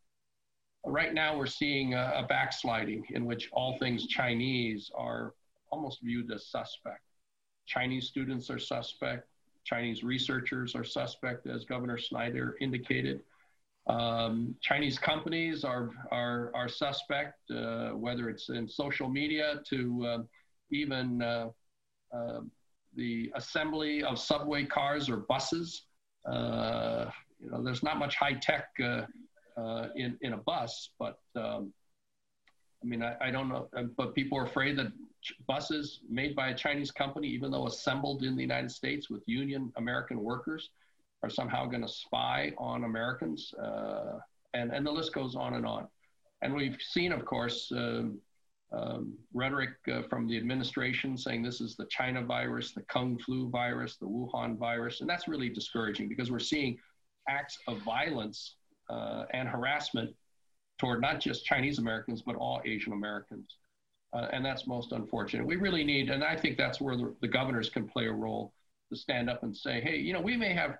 Right now, we're seeing a, a backsliding in which all things Chinese are almost viewed as suspect. Chinese students are suspect. Chinese researchers are suspect, as Governor Snyder indicated. Um, Chinese companies are, are, are suspect, uh, whether it's in social media to uh, even uh, uh, the assembly of subway cars or buses. Uh, you know, there's not much high tech in, in a bus, but um, I mean, I, I, don't know, but people are afraid that buses made by a Chinese company, even though assembled in the United States with union American workers, are somehow going to spy on Americans. Uh, and, and the list goes on and on. And we've seen, of course, um, um, rhetoric uh, from the administration saying this is the China virus, the Kung flu virus, the Wuhan virus. And that's really discouraging because we're seeing acts of violence uh, and harassment toward not just Chinese Americans, but all Asian Americans. Uh, and that's most unfortunate. We really need, and I think that's where the, the governors can play a role to stand up and say, hey, you know, we may have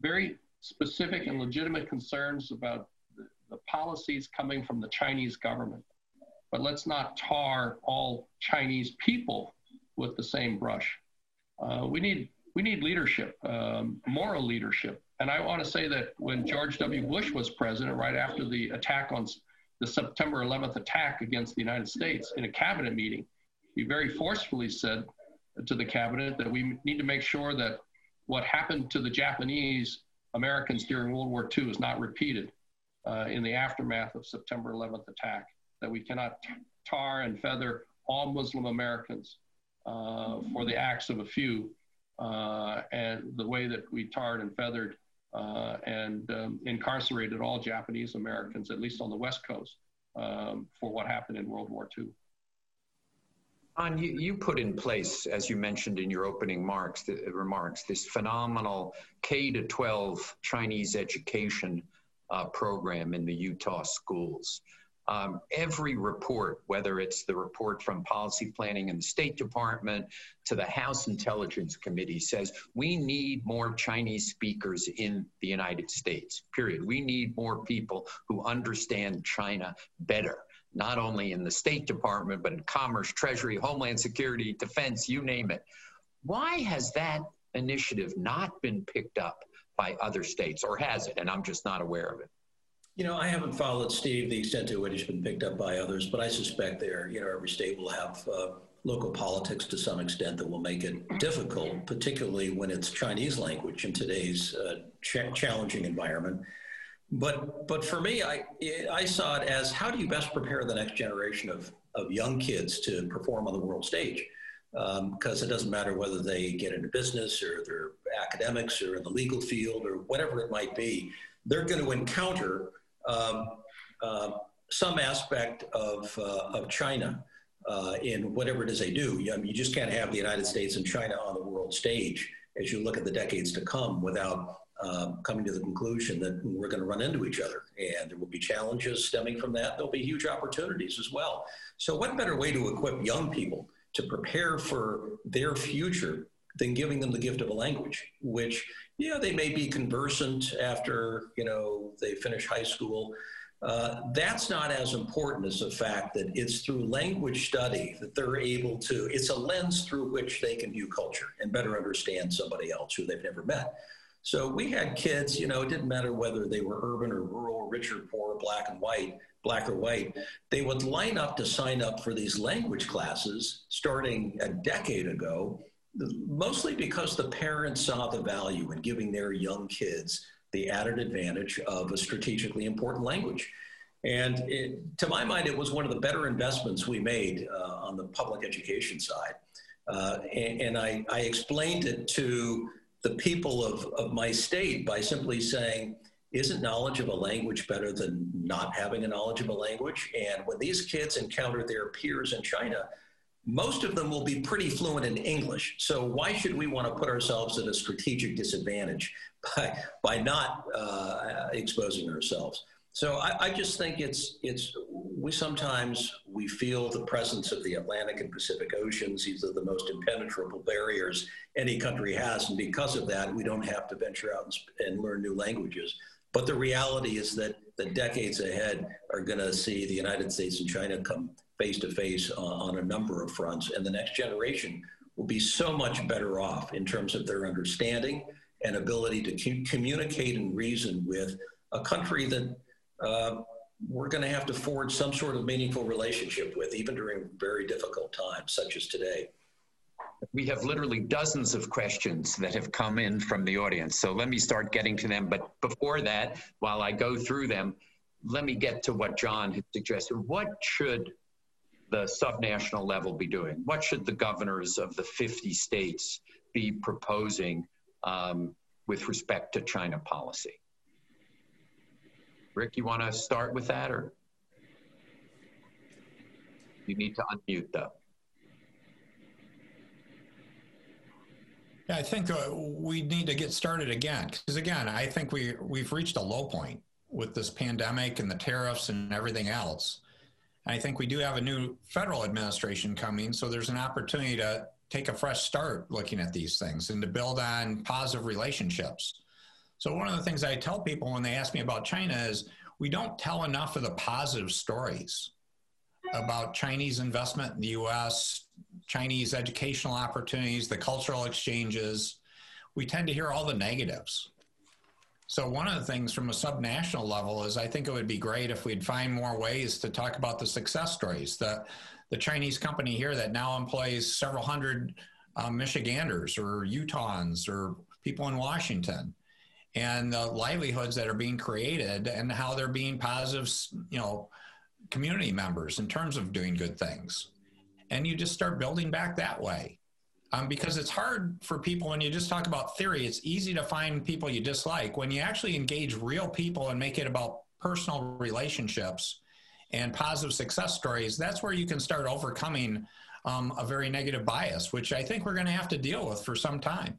very specific and legitimate concerns about the, the policies coming from the Chinese government but let's not tar all Chinese people with the same brush. Uh, we need we need leadership, um, moral leadership. And I want to say that when George W. Bush was president, right after the attack on the September 11th attack against the United States in a cabinet meeting, he very forcefully said to the cabinet that we need to make sure that what happened to the Japanese Americans during World War II is not repeated uh, in the aftermath of September 11th attack that we cannot tar and feather all Muslim Americans uh, for the acts of a few, uh, and the way that we tarred and feathered uh, and um, incarcerated all Japanese Americans, at least on the West Coast, um, for what happened in World War II. On you, you put in place, as you mentioned in your opening marks, the, remarks, this phenomenal K to 12 Chinese education uh, program in the Utah schools. Um, every report, whether it's the report from policy planning in the State Department to the House Intelligence Committee, says we need more Chinese speakers in the United States, period. We need more people who understand China better, not only in the State Department, but in Commerce, Treasury, Homeland Security, Defense, you name it. Why has that initiative not been picked up by other states, or has it? And I'm just not aware of it. You know, I haven't followed Steve the extent to which it's been picked up by others, but I suspect there, you know, every state will have uh, local politics to some extent that will make it difficult, particularly when it's Chinese language in today's uh, ch- challenging environment. But but for me, I I saw it as how do you best prepare the next generation of of young kids to perform on the world stage? Because um, it doesn't matter whether they get into business or their academics or in the legal field or whatever it might be, they're going to encounter um, uh, some aspect of, uh, of China uh, in whatever it is they do. You, you just can't have the United States and China on the world stage as you look at the decades to come without um, coming to the conclusion that we're going to run into each other. And there will be challenges stemming from that. There'll be huge opportunities as well. So, what better way to equip young people to prepare for their future than giving them the gift of a language, which yeah, they may be conversant after you know they finish high school. Uh, that's not as important as the fact that it's through language study that they're able to. It's a lens through which they can view culture and better understand somebody else who they've never met. So we had kids, you know, it didn't matter whether they were urban or rural, rich or poor, black and white, black or white. They would line up to sign up for these language classes starting a decade ago mostly because the parents saw the value in giving their young kids the added advantage of a strategically important language. And it, to my mind, it was one of the better investments we made uh, on the public education side. Uh, and, and I, I, explained it to the people of, of my state by simply saying, isn't knowledge of a language better than not having a knowledge of a language? And when these kids encounter their peers in China, most of them will be pretty fluent in English. So why should we want to put ourselves at a strategic disadvantage by, by not uh, exposing ourselves? So I, I, just think it's it's we sometimes we feel the presence of the Atlantic and Pacific Oceans. These are the most impenetrable barriers any country has, and because of that, we don't have to venture out and, and learn new languages. But the reality is that the decades ahead are going to see the United States and China come face to face on a number of fronts, and the next generation will be so much better off in terms of their understanding and ability to communicate and reason with a country that uh, we're going to have to forge some sort of meaningful relationship with, even during very difficult times, such as today. We have literally dozens of questions that have come in from the audience. So let me start getting to them. But before that, while I go through them, let me get to what Jon had suggested. What should the subnational level be doing? What should the governors of the 50 states be proposing um, with respect to China policy? Rick, you want to start with that or? You need to unmute though. Yeah, I think uh, we need to get started again because again, I think we we've reached a low point with this pandemic and the tariffs and everything else. I think we do have a new federal administration coming, so there's an opportunity to take a fresh start looking at these things and to build on positive relationships. So one of the things I tell people when they ask me about China is we don't tell enough of the positive stories about Chinese investment in the US, Chinese educational opportunities, the cultural exchanges. We tend to hear all the negatives. So one of the things from a subnational level is I think it would be great if we'd find more ways to talk about the success stories. The the Chinese company here that now employs several hundred uh, Michiganders or Utahns or people in Washington and the livelihoods that are being created and how they're being positive, you know, community members in terms of doing good things. And you just start building back that way. Um, because it's hard for people when you just talk about theory, it's easy to find people you dislike. When you actually engage real people and make it about personal relationships and positive success stories, that's where you can start overcoming um, a very negative bias, which I think we're going to have to deal with for some time.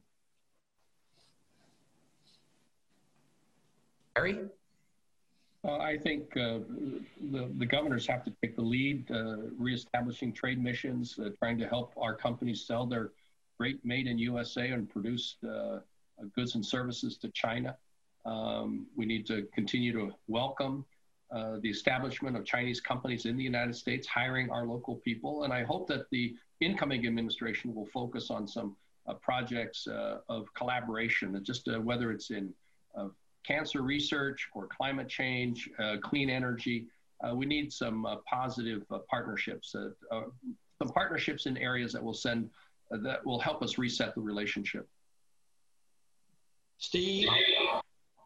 Gary? Uh, I think uh, the, the governors have to take the lead, uh, reestablishing trade missions, uh, trying to help our companies sell their great made in USA and produced uh, goods and services to China. Um, we need to continue to welcome uh, the establishment of Chinese companies in the United States, hiring our local people. And I hope that the incoming administration will focus on some projects of collaboration, just whether it's in cancer research or climate change, uh, clean energy. Uh, we need some uh, positive uh, partnerships, uh, uh, some partnerships in areas that will send, that will help us reset the relationship. Steve,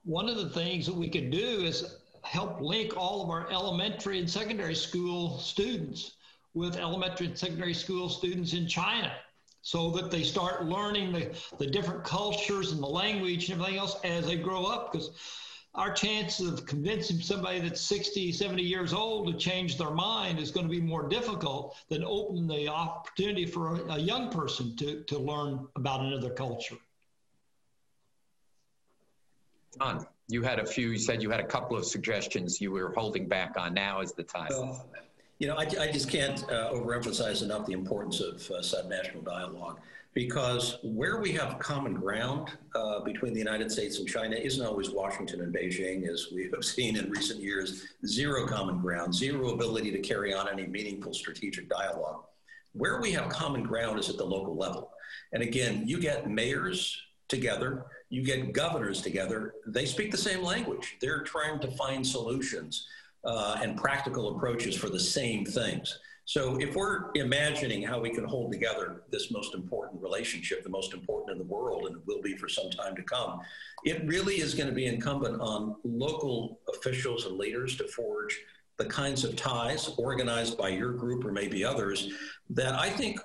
one of the things that we could do is help link all of our elementary and secondary school students with elementary and secondary school students in China so that they start learning the, the different cultures and the language and everything else as they grow up because our chances of convincing somebody that's 60 70 years old to change their mind is going to be more difficult than opening the opportunity for a, a young person to, to learn about another culture Jon, you had a few, you said you had a couple of suggestions you were holding back on. Now is the time. You know, I, I just can't uh, overemphasize enough the importance of uh, subnational dialogue because where we have common ground uh, between the United States and China isn't always Washington and Beijing, as we have seen in recent years. Zero common ground, zero ability to carry on any meaningful strategic dialogue. Where we have common ground is at the local level. And again, you get mayors together, you get governors together, they speak the same language. They're trying to find solutions uh, and practical approaches for the same things. So if we're imagining how we can hold together this most important relationship, the most important in the world, and it will be for some time to come, it really is going to be incumbent on local officials and leaders to forge the kinds of ties organized by your group or maybe others that I think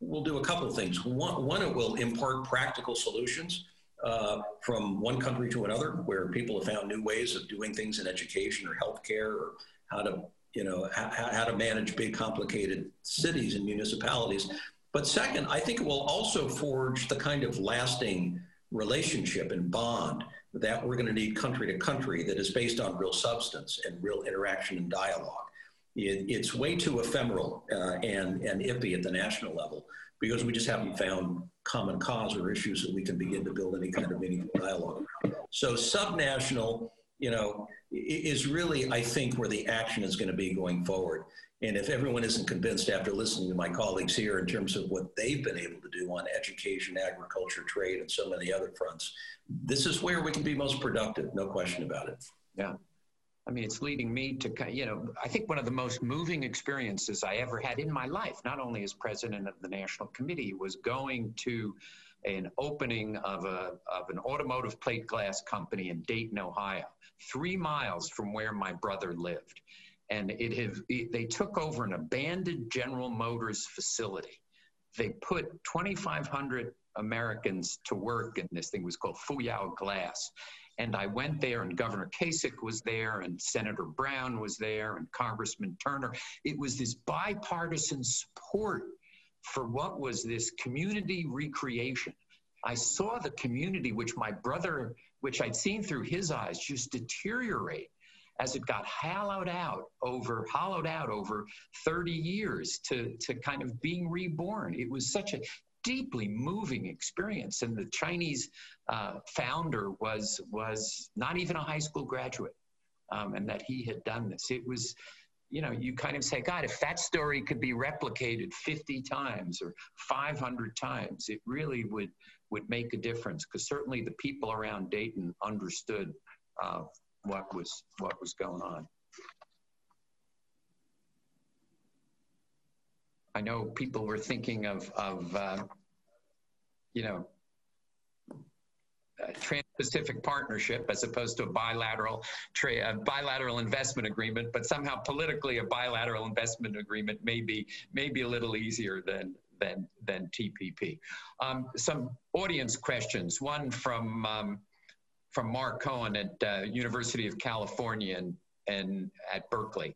will do a couple of things. One, one it will impart practical solutions uh, from one country to another, where people have found new ways of doing things in education or healthcare, or how to, you know, how, to manage big, complicated cities and municipalities. But second, I think it will also forge the kind of lasting relationship and bond that we're going to need country to country that is based on real substance and real interaction and dialogue. It, it's way too ephemeral uh, and, and iffy at the national level because we just haven't found common cause or issues that we can begin to build any kind of meaningful dialogue around. So subnational, you know, is really, I think, where the action is going to be going forward. And if everyone isn't convinced after listening to my colleagues here in terms of what they've been able to do on education, agriculture, trade, and so many other fronts, this is where we can be most productive, no question about it. Yeah. I mean, it's leading me to, you know, I think one of the most moving experiences I ever had in my life, not only as president of the National Committee, was going to an opening of, a, of an automotive plate glass company in Dayton, Ohio, three miles from where my brother lived and it have it, they took over an abandoned General Motors facility. They put 2,500 Americans to work, and this thing was called Fuyao Glass. And I went there, and Governor Kasich was there, and Senator Brown was there, and Congressman Turner. It was this bipartisan support for what was this community recreation. I saw the community, which my brother, which I'd seen through his eyes, just deteriorate as it got hollowed out over hollowed out over 30 years to to kind of being reborn. It was such a deeply moving experience, and the Chinese uh, founder was was not even a high school graduate, um, and that he had done this. It was. You know, you kind of say, God, if that story could be replicated 50 times or 500 times, it really would would make a difference. Because certainly the people around Dayton understood uh, what was what was going on. I know people were thinking of of uh, you know Trans-Pacific Partnership as opposed to a bilateral a bilateral investment agreement, but somehow politically a bilateral investment agreement may be may be a little easier than than than TPP. Um, some audience questions. One from um, from Mark Cohen at uh, University of California and, and at Berkeley.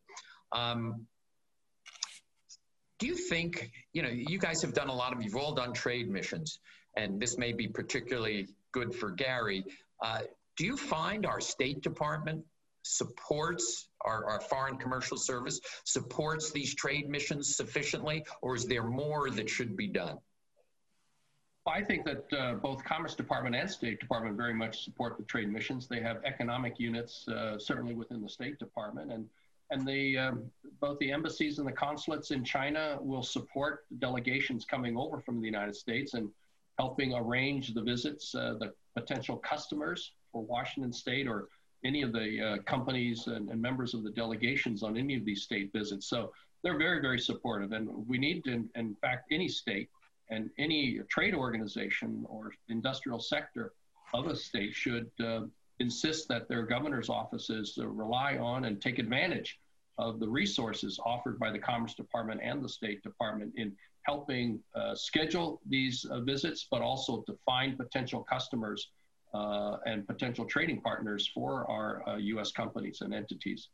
Um, do you think, you know, you guys have done a lot of, you've all done trade missions, and this may be particularly good for Gary. Uh, do you find our State Department supports our, our, foreign commercial service, supports these trade missions sufficiently, or is there more that should be done? I think that uh, both Commerce Department and State Department very much support the trade missions. They have economic units, uh, certainly within the State Department, and and the um, both the embassies and the consulates in China will support delegations coming over from the United States and helping arrange the visits, uh, the potential customers for Washington State or any of the uh, companies and, and, members of the delegations on any of these state visits. So they're very, very supportive, and we need, in, in fact, any state and any trade organization or industrial sector of a state should uh, insist that their governor's offices uh, rely on and take advantage of the resources offered by the Commerce Department and the State Department in helping uh, schedule these uh, visits, but also to find potential customers uh, and potential trading partners for our U.S. Uh, companies and entities.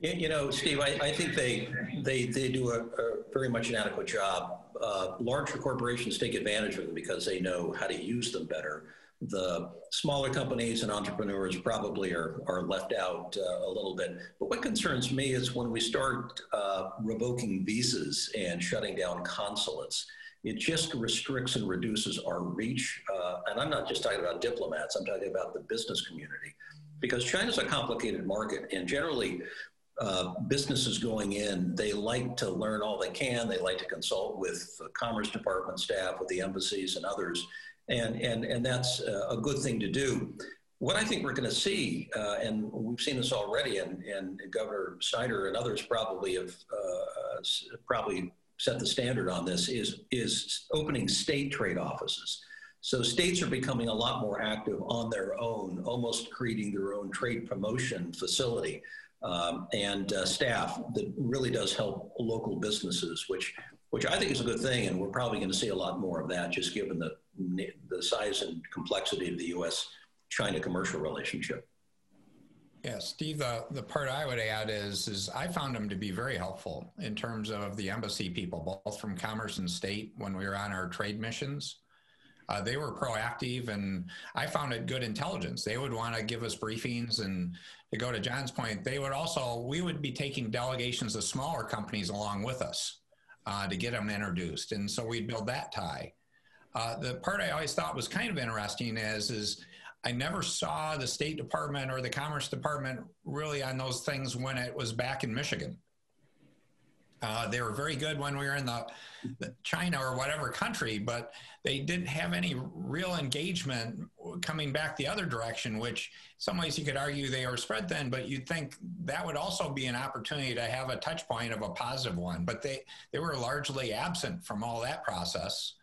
You know, Steve, I, I think they they they do a, a, very much an adequate job. Uh, larger corporations take advantage of them because they know how to use them better. The smaller companies and entrepreneurs probably are, are left out uh, a little bit. But what concerns me is when we start uh, revoking visas and shutting down consulates, it just restricts and reduces our reach. Uh, and I'm not just talking about diplomats, I'm talking about the business community because China's a complicated market, and generally uh, businesses going in, they like to learn all they can. They like to consult with Commerce Department staff, with the embassies and others, and and and that's a good thing to do. What I think we're going to see, uh, and we've seen this already, and, and Governor Snyder and others probably have uh, probably set the standard on this, is is opening state trade offices. So states are becoming a lot more active on their own, almost creating their own trade promotion facility um, and uh, staff that really does help local businesses, which which I think is a good thing, and we're probably going to see a lot more of that, just given the the size and complexity of the U.S.-China commercial relationship. Yeah, Steve, the part I would add is, is I found them to be very helpful in terms of the embassy people, both from Commerce and State when we were on our trade missions. Uh, they were proactive, and I found it good intelligence. They would want to give us briefings, and to go to Jon's point, they would also we would be taking delegations of smaller companies along with us uh, to get them introduced, and so we'd build that tie. Uh, the part I always thought was kind of interesting is is I never saw the State Department or the Commerce Department really on those things when it was back in Michigan. Uh, they were very good when we were in the, the, China or whatever country, but they didn't have any real engagement coming back the other direction. Which, some ways, you could argue they were spread thin, but you'd think that would also be an opportunity to have a touch point of a positive one. But they they were largely absent from all that process.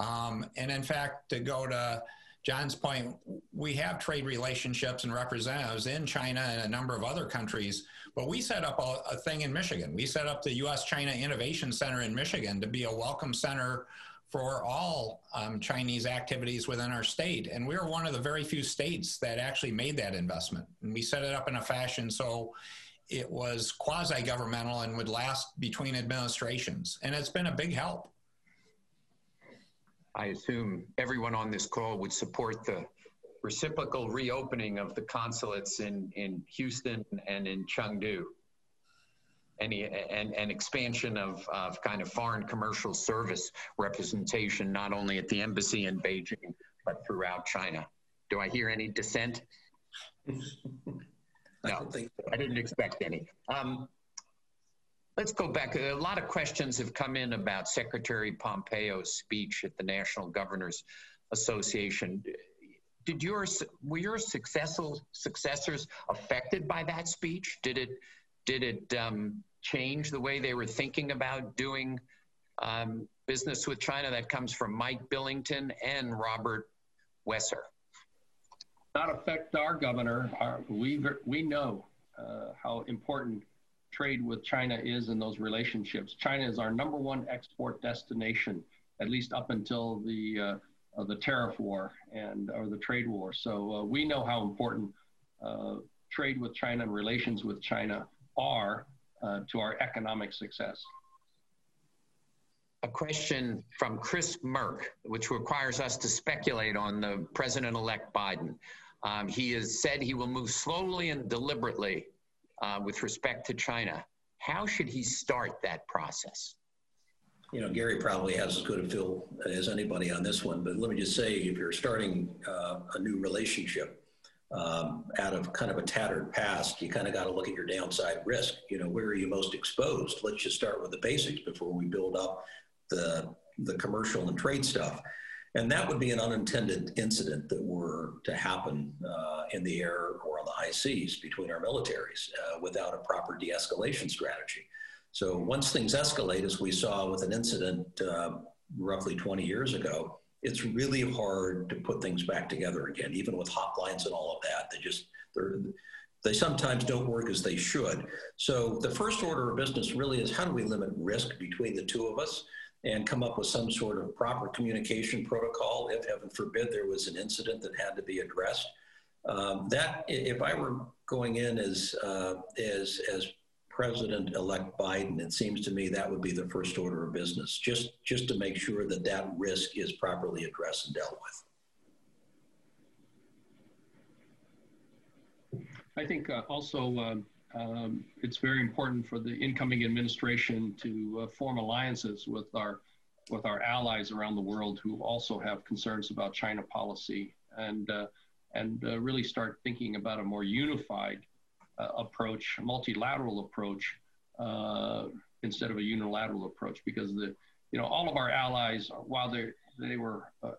Um, and in fact, to go to Jon's point, we have trade relationships and representatives in China and a number of other countries, but we set up a, a thing in Michigan. We set up the U.S. China Innovation Center in Michigan to be a welcome center for all um, Chinese activities within our state. And we were one of the very few states that actually made that investment. And we set it up in a fashion so it was quasi governmental and would last between administrations. And it's been a big help. I assume everyone on this call would support the reciprocal reopening of the consulates in, in Houston and in Chengdu. Any, and, and expansion of, of kind of foreign commercial service representation, not only at the embassy in Beijing, but throughout China. Do I hear any dissent? no, I, I didn't expect any. Um, Let's go back. A lot of questions have come in about Secretary Pompeo's speech at the National Governors Association. Did your were your successful successors affected by that speech? Did it did it um, change the way they were thinking about doing um, business with China? That comes from Mike Billington and Robert Wesser. Not affect our governor. Our, we we know uh, how important trade with China is in those relationships. China is our number one export destination, at least up until the uh, uh, the tariff war and or the trade war. So uh, we know how important uh, trade with China and relations with China are uh, to our economic success. A question from Chris Merck, which requires us to speculate on the President-elect Biden. Um, he has said he will move slowly and deliberately uh, with respect to China. How should he start that process? You know, Gary probably has as good a feel as anybody on this one, but let me just say if you're starting uh, a new relationship um, out of kind of a tattered past, you kind of got to look at your downside risk. You know, where are you most exposed? Let's just start with the basics before we build up the, the commercial and trade stuff. And that would be an unintended incident that were to happen uh, in the air seas between our militaries uh, without a proper de escalation strategy. So once things escalate, as we saw with an incident uh, roughly 20 years ago, it's really hard to put things back together again, even with hotlines and all of that. They just, they sometimes don't work as they should. So the first order of business really is how do we limit risk between the two of us? and come up with some sort of proper communication protocol if, heaven forbid, there was an incident that had to be addressed. Um, that, if I were going in as, uh, as, as President-elect Biden, it seems to me that would be the first order of business, just, just to make sure that that risk is properly addressed and dealt with. I think uh, also um, um, it's very important for the incoming administration to uh, form alliances with our with our allies around the world who also have concerns about China policy and uh, and uh, really start thinking about a more unified uh, approach, multilateral approach uh, instead of a unilateral approach because the you know all of our allies while they they were uh,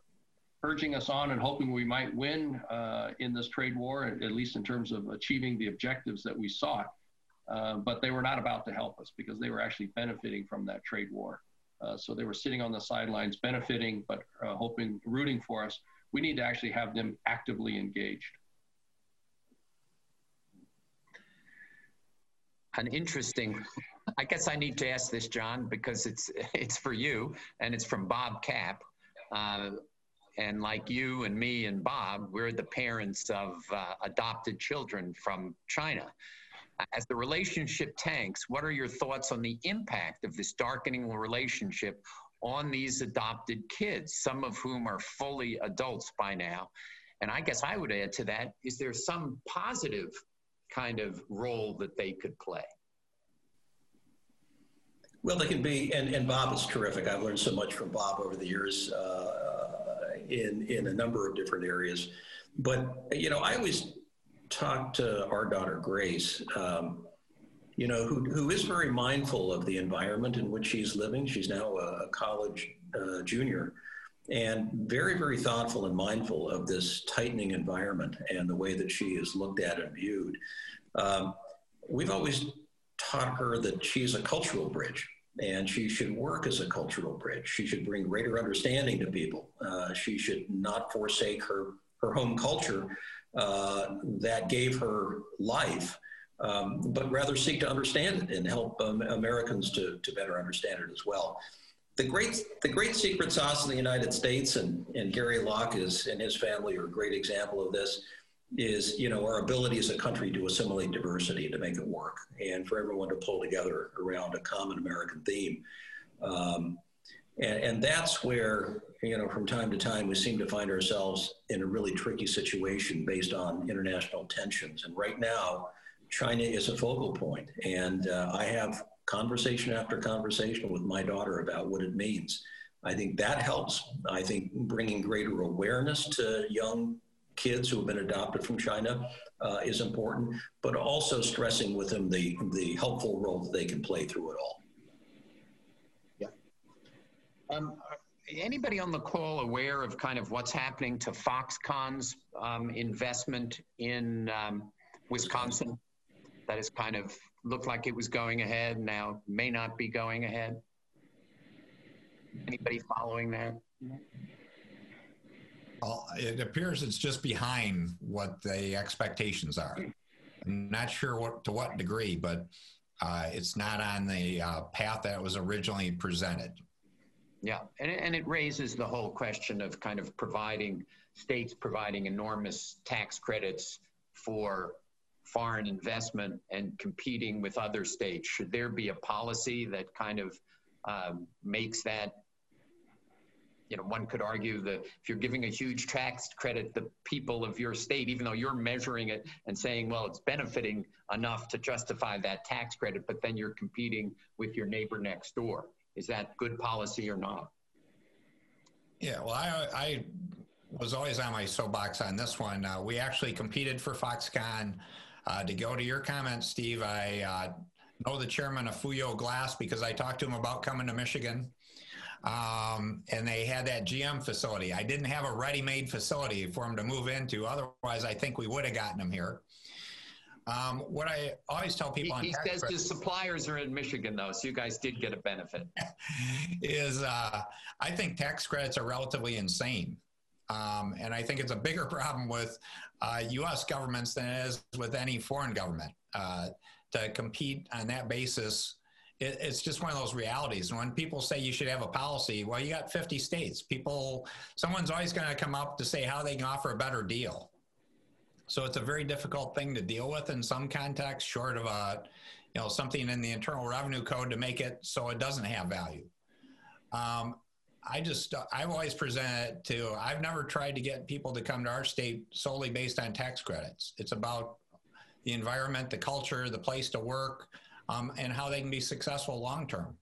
urging us on and hoping we might win uh, in this trade war, at least in terms of achieving the objectives that we sought. Uh, but they were not about to help us because they were actually benefiting from that trade war. So they were sitting on the sidelines, benefiting, but hoping, rooting for us. We need to actually have them actively engaged. An interesting. I guess I need to ask this, Jon, because it's it's for you and it's from Bob Cap. Uh, and like you and me and Bob, we're the parents of uh, adopted children from China. As the relationship tanks, what are your thoughts on the impact of this darkening relationship on these adopted kids, some of whom are fully adults by now. And I guess I would add to that is there some positive kind of role that they could play? Well, they can be, and, and Bob is terrific. I've learned so much from Bob over the years uh, in, in a number of different areas. But, you know, I always talk to our daughter, Grace, um, you know, who, who is very mindful of the environment in which she's living. She's now a, college uh, junior and very, very thoughtful and mindful of this tightening environment and the way that she is looked at and viewed. Um, we've always taught her that she's a cultural bridge and she should work as a cultural bridge. She should bring greater understanding to people. Uh, she should not forsake her, her home culture uh, that gave her life, um, but rather seek to understand it and help um, Americans to, to better understand it as well. The great, the great secret sauce in the United States, and, and Gary Locke is, and his family are a great example of this, is you know our ability as a country to assimilate diversity to make it work and for everyone to pull together around a common american theme um, and, and that's where you know from time to time we seem to find ourselves in a really tricky situation based on international tensions and right now china is a focal point and uh, i have conversation after conversation with my daughter about what it means i think that helps i think bringing greater awareness to young kids who have been adopted from China uh, is important, but also stressing with them the, the helpful role that they can play through it all. Yeah. Um, anybody on the call aware of kind of what's happening to Foxconn's um, investment in um, Wisconsin? That has kind of looked like it was going ahead, now may not be going ahead. Anybody following that? Well, it appears it's just behind what the expectations are. I'm not sure what to what degree, but uh, it's not on the uh, path that was originally presented. Yeah, and, and it raises the whole question of kind of providing states providing enormous tax credits for foreign investment and competing with other states. Should there be a policy that kind of um, makes that you know, one could argue that if you're giving a huge tax credit, the people of your state, even though you're measuring it and saying, well, it's benefiting enough to justify that tax credit, but then you're competing with your neighbor next door. Is that good policy or not? Yeah, well, I, I was always on my soapbox on this one. Uh, we actually competed for Foxconn. Uh, to go to your comment, Steve, I uh, know the chairman of Fuyao Glass because I talked to him about coming to Michigan um, and they had that GM facility. I didn't have a ready-made facility for him to move into. Otherwise, I think we would have gotten him here. Um, what I always tell people he, he says credit, his suppliers are in Michigan, though, so you guys did get a benefit. is uh, I think tax credits are relatively insane. Um, and I think it's a bigger problem with uh, U.S. governments than it is with any foreign government. Uh, to compete on that basis it, it's just one of those realities. And when people say you should have a policy, well, you got 50 states. People, someone's always going to come up to say how they can offer a better deal. So it's a very difficult thing to deal with in some contexts, short of a, you know, something in the Internal Revenue Code to make it so it doesn't have value. Um, I just, I've always presented to, I've never tried to get people to come to our state solely based on tax credits. It's about the environment, the culture, the place to work, um, and how they can be successful long term.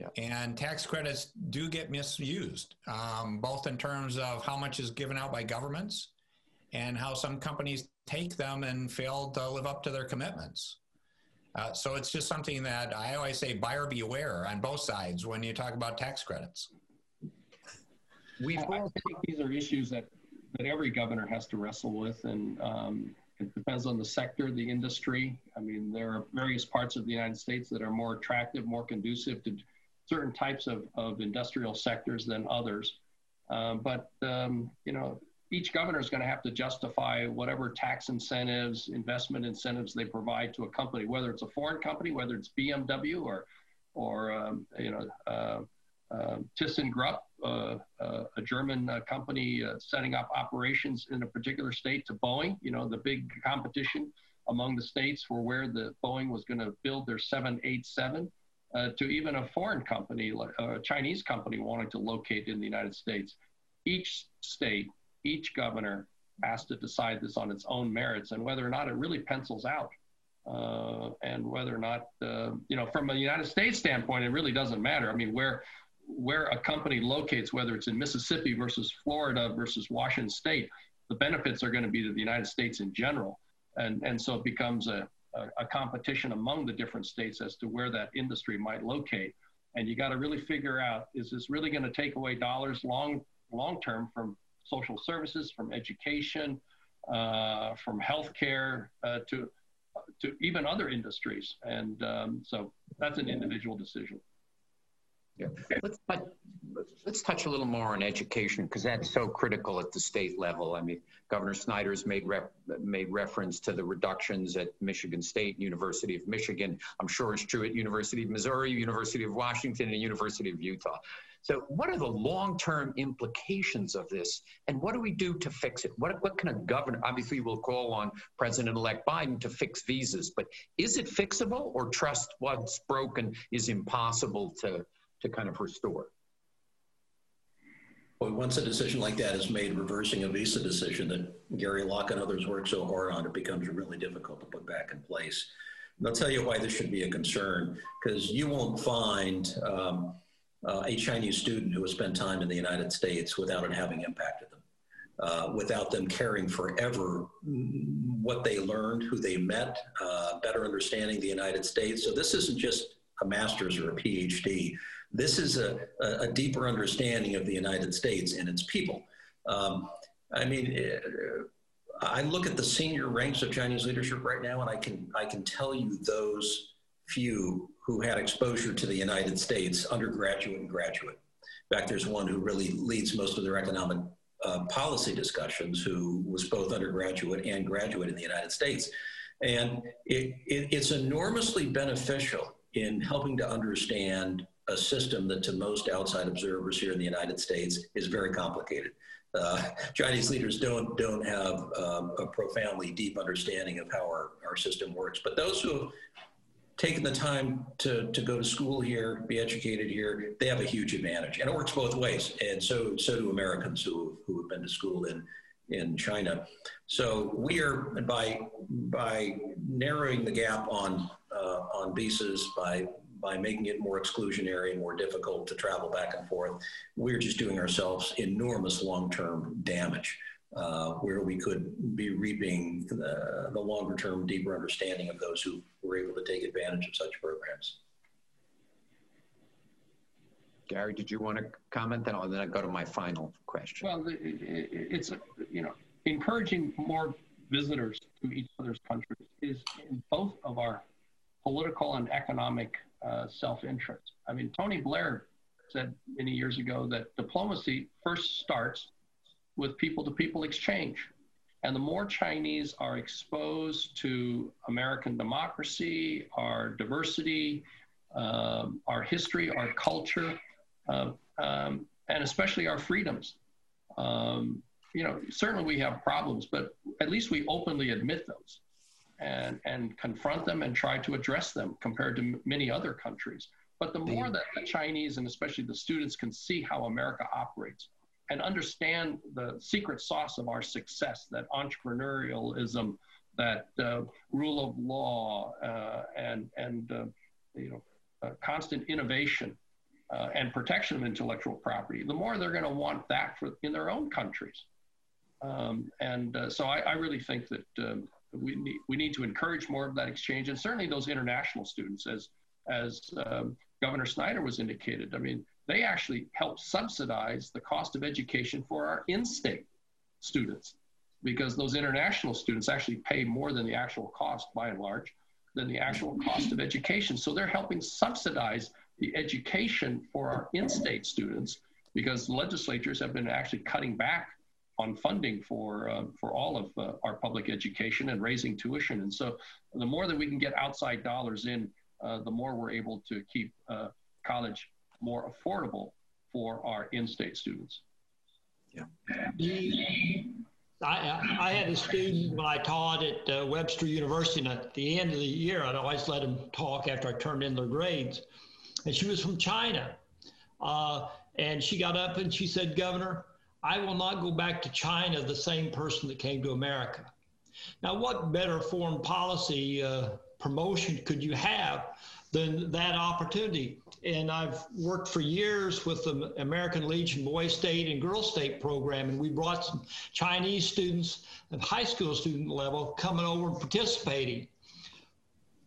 Yeah. And tax credits do get misused, um, both in terms of how much is given out by governments and how some companies take them and fail to live up to their commitments. Uh, so it's just something that I always say buyer beware on both sides when you talk about tax credits. We I think these are issues that, that every governor has to wrestle with. And um, it depends on the sector, the industry. I mean, there are various parts of the United States that are more attractive, more conducive to certain types of, of industrial sectors than others. Um, but, um, you know, each governor is going to have to justify whatever tax incentives, investment incentives they provide to a company, whether it's a foreign company, whether it's BMW or, or um, you know, uh, uh, ThyssenKrupp, uh, uh, a German uh, company uh, setting up operations in a particular state, to Boeing. You know, the big competition among the states for where the Boeing was going to build their 787. uh, to even a foreign company, a Chinese company wanting to locate in the United States. Each state, each governor has to decide this on its own merits and whether or not it really pencils out. Uh, and whether or not, uh, you know, from a United States standpoint, it really doesn't matter. I mean, where where a company locates, whether it's in Mississippi versus Florida versus Washington State, the benefits are going to be to the United States in general. And, and so it becomes a, a, a competition among the different states as to where that industry might locate. And you got to really figure out, is this really going to take away dollars long, long term from social services, from education, uh, from healthcare uh, to, to even other industries? And um, so that's an individual decision. Yeah. Let's, let's touch a little more on education because that's so critical at the state level. I mean, Governor Snyder's made rep, made reference to the reductions at Michigan State, University of Michigan. I'm sure it's true at University of Missouri, University of Washington, and University of Utah. So, what are the long-term implications of this, and what do we do to fix it? What, what can a governor? Obviously, we'll call on President-elect Biden to fix visas, but is it fixable, or trust what's broken is impossible to to kind of restore? Well, once a decision like that is made, reversing a visa decision that Gary Locke and others worked so hard on, it becomes really difficult to put back in place. And I'll tell you why this should be a concern, because you won't find um, uh, a Chinese student who has spent time in the United States without it having impacted them, uh, without them caring forever what they learned, who they met, uh, better understanding the United States. So this isn't just a master's or a PhD. This is a, a, deeper understanding of the United States and its people. Um, I mean, I look at the senior ranks of Chinese leadership right now, and I can I can tell you those few who had exposure to the United States, undergraduate and graduate. In fact, there's one who really leads most of their economic uh, policy discussions, who was both undergraduate and graduate in the United States. And it, it, it's enormously beneficial in helping to understand a system that to most outside observers here in the United States is very complicated. Uh, Chinese leaders don't don't have um, a profoundly deep understanding of how our, our system works. But those who have taken the time to, to go to school here, be educated here, they have a huge advantage. And it works both ways. And so so do Americans who, who have been to school in in China. So we are by by narrowing the gap on uh, on visas by by making it more exclusionary and more difficult to travel back and forth, we're just doing ourselves enormous long-term damage. Uh, where we could be reaping the, the longer term, deeper understanding of those who were able to take advantage of such programs. Gary, did you want to comment? Then I'll then I go to my final question. Well, it's you know encouraging more visitors to each other's countries is in both of our political and economic uh, self-interest. I mean, Tony Blair said many years ago that diplomacy first starts with people-to-people exchange. And the more Chinese are exposed to American democracy, our diversity, um, our history, our culture, uh, um, and especially our freedoms. Um, you know, certainly we have problems, but at least we openly admit those and, and confront them and try to address them compared to many other countries. But the more that the Chinese and especially the students can see how America operates and understand the secret sauce of our success, that entrepreneurialism, that uh, rule of law, uh, and, and uh, you know, uh, constant innovation uh, and protection of intellectual property, the more they're going to want that for, in their own countries. Um, and uh, so I, I, really think that um, we need, we need to encourage more of that exchange. And certainly those international students as as um, governor snyder was indicated i mean they actually help subsidize the cost of education for our in-state students because those international students actually pay more than the actual cost by and large than the actual cost of education. So they're helping subsidize the education for our in-state students because legislatures have been actually cutting back on funding for uh, for all of uh, our public education and raising tuition. And so, the more that we can get outside dollars in, uh, the more we're able to keep uh, college more affordable for our in-state students. Yeah. I, I had a student when I taught at uh, Webster University, and at the end of the year, I'd always let them talk after I turned in their grades. and she was from China. Uh, and she got up and she said, Governor, I will not go back to China the same person that came to America. Now, what better foreign policy uh, promotion could you have than that opportunity? And I've worked for years with the American Legion Boy State and Girl State program, and we brought some Chinese students at high school student level coming over and participating.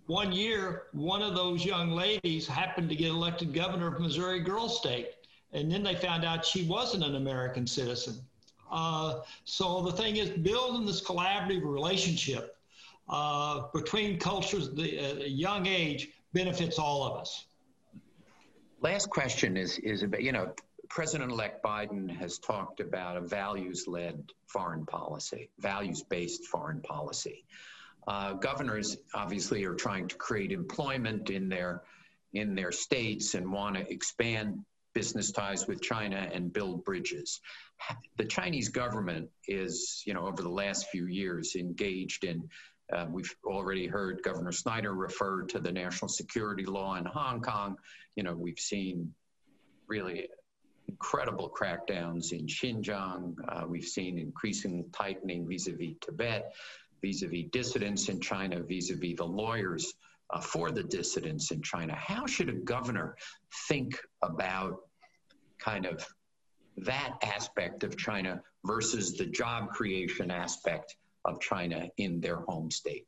One year, one of those young ladies happened to get elected governor of Missouri Girl State, and then they found out she wasn't an American citizen. Uh, so the thing is, building this collaborative relationship uh, between cultures at a young age benefits all of us. Last question is is about you know President-elect Biden has talked about a values-led foreign policy, values-based foreign policy. Uh, governors obviously are trying to create employment in their in their states and want to expand business ties with China and build bridges. The Chinese government is, you know, over the last few years engaged in uh, we've already heard Governor Snyder refer to the national security law in Hong Kong. You know, we've seen really incredible crackdowns in Xinjiang. Uh, we've seen increasing tightening vis-a-vis Tibet, vis-a-vis dissidents in China, vis-a-vis the lawyers uh, for the dissidents in China. How should a governor think about kind of that aspect of China versus the job creation aspect of China in their home state.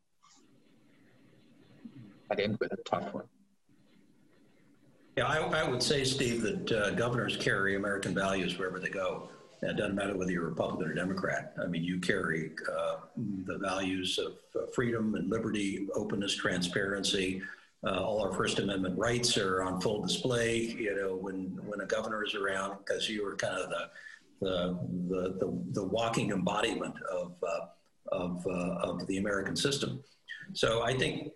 I'd end with a tough one. Yeah, I, I would say, Steve, that uh, governors carry American values wherever they go. It doesn't matter whether you're Republican or Democrat. I mean, you carry uh, the values of uh, freedom and liberty, openness, transparency. Uh, all our First Amendment rights are on full display. You know, when when a governor is around, because you are kind of the the the the, the walking embodiment of uh, of, uh, of the American system. So I think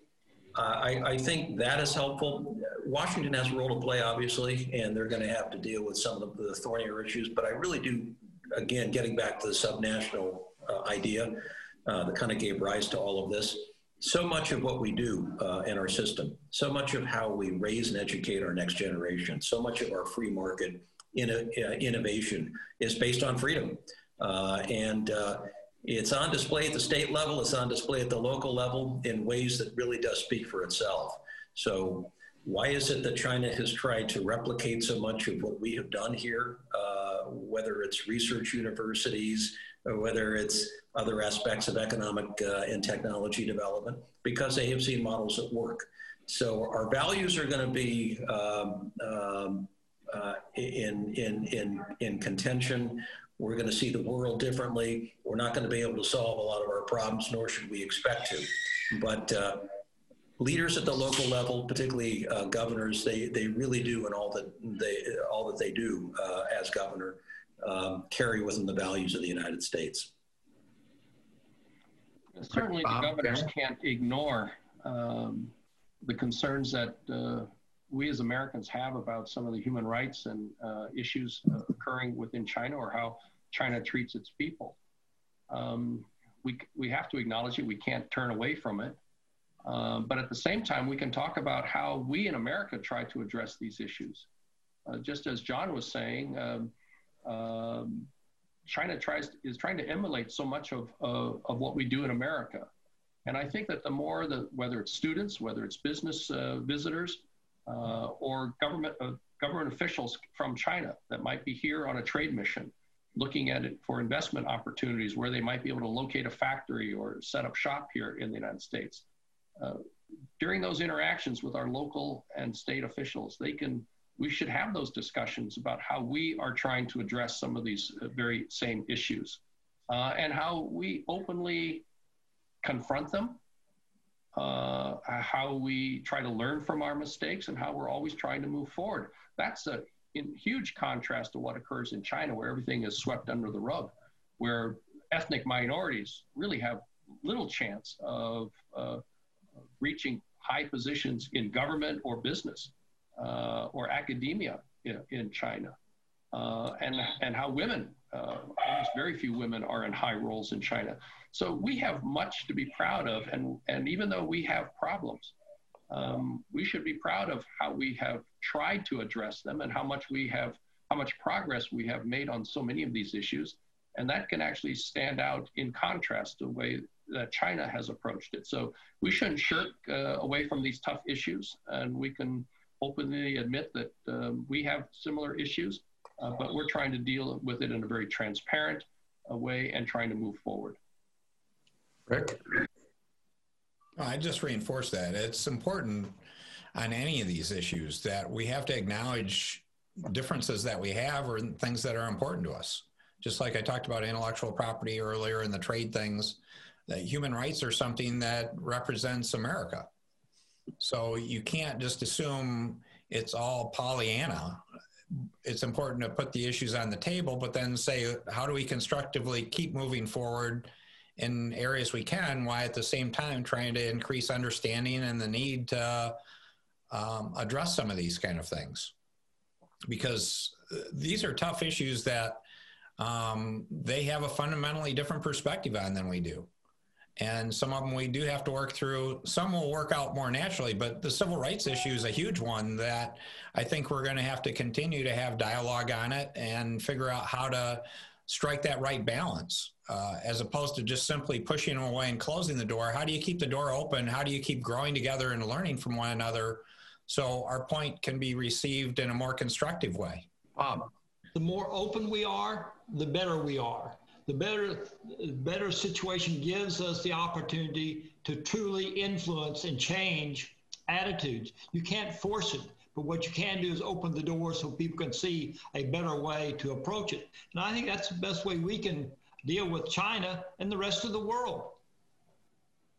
I, I, think that is helpful. Washington has a role to play, obviously, and they're going to have to deal with some of the, the thornier issues. But I really do, again, getting back to the subnational uh, idea uh, that kind of gave rise to all of this. So much of what we do uh, in our system, so much of how we raise and educate our next generation, so much of our free market uh, innovation is based on freedom. and it's on display at the state level, it's on display at the local level in ways that really does speak for itself. So, why is it that China has tried to replicate so much of what we have done here, uh, whether it's research universities whether it's other aspects of economic uh, and technology development? Because they have seen models that work. So, our values are going to be um, um, uh, in, in, in, in contention. We're going to see the world differently. We're not going to be able to solve a lot of our problems, nor should we expect to. But uh, leaders at the local level, particularly uh, governors, they, they really do, and all that they all that they do uh, as governor, um, carry with them the values of the United States. Certainly, the governors can't ignore um, the concerns that uh, we as Americans have about some of the human rights and uh, issues uh, occurring within China or how China treats its people. Um, we, we have to acknowledge it. We can't turn away from it. Um, but at the same time, we can talk about how we in America try to address these issues. Uh, just as Jon was saying, um, um, China tries is trying to emulate so much of, uh, of what we do in America. And I think that the more that whether it's students, whether it's business uh, visitors, uh, or government uh, government officials from China that might be here on a trade mission, looking at it for investment opportunities where they might be able to locate a factory or set up shop here in the United States. Uh, during those interactions with our local and state officials, they can we should have those discussions about how we are trying to address some of these uh, very same issues uh, and how we openly confront them, uh, how we try to learn from our mistakes, and how we're always trying to move forward. That's a in huge contrast to what occurs in China, where everything is swept under the rug, where ethnic minorities really have little chance of uh, reaching high positions in government or business uh, or academia in, in China. Uh, and, and how women, uh, almost very few women are in high roles in China. So we have much to be proud of. And, and even though we have problems, um, we should be proud of how we have tried to address them and how much we have, how much progress we have made on so many of these issues. And that can actually stand out in contrast to the way that China has approached it. So we shouldn't shirk uh, away from these tough issues, and we can openly admit that um, we have similar issues, uh, but we're trying to deal with it in a very transparent uh, way and trying to move forward. Rick? I just reinforce that. It's important on any of these issues that we have to acknowledge differences that we have or things that are important to us. Just like I talked about intellectual property earlier and the trade things, that human rights are something that represents America. So you can't just assume it's all Pollyanna. It's important to put the issues on the table, but then say, how do we constructively keep moving forward in areas we can, while at the same time trying to increase understanding and the need to um, address some of these kind of things? Because uh, these are tough issues that um, they have a fundamentally different perspective on than we do. And some of them we do have to work through. Some will work out more naturally, but the civil rights issue is a huge one that I think we're going to have to continue to have dialogue on it and figure out how to strike that right balance uh, as opposed to just simply pushing them away and closing the door. How do you keep the door open? How do you keep growing together and learning from one another so our point can be received in a more constructive way? Bob. The more open we are, the better we are the better, better situation gives us the opportunity to truly influence and change attitudes. You can't force it, but what you can do is open the door so people can see a better way to approach it. And I think that's the best way we can deal with China and the rest of the world.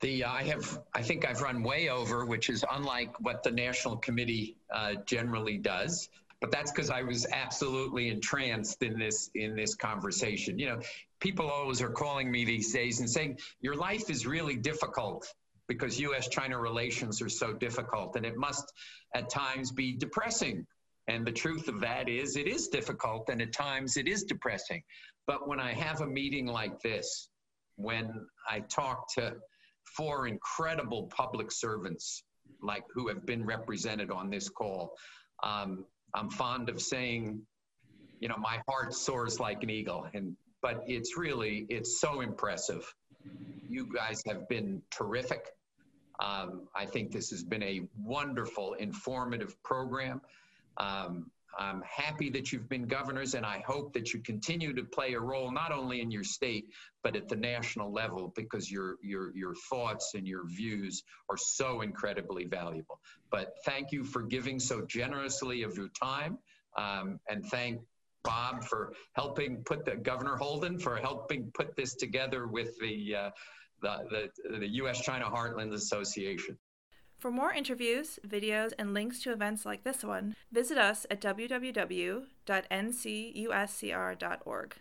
The, I have, I think I've run way over, which is unlike what the National Committee uh, generally does but that's because I was absolutely entranced in this in this conversation. You know, people always are calling me these days and saying your life is really difficult because U.S.-China relations are so difficult, and it must at times be depressing. And the truth of that is, it is difficult, and at times it is depressing. But when I have a meeting like this, when I talk to four incredible public servants like who have been represented on this call, um, I'm fond of saying, you know, my heart soars like an eagle. And but it's really it's so impressive. You guys have been terrific. Um, I think this has been a wonderful, informative program. Um, I'm happy that you've been governors, and I hope that you continue to play a role not only in your state but at the national level because your your your thoughts and your views are so incredibly valuable. But thank you for giving so generously of your time, um, and thank Bob for helping put the Governor Holden for helping put this together with the uh, the, the, the U.S. China Heartland Association. For more interviews, videos, and links to events like this one, visit us at www.ncuscr.org.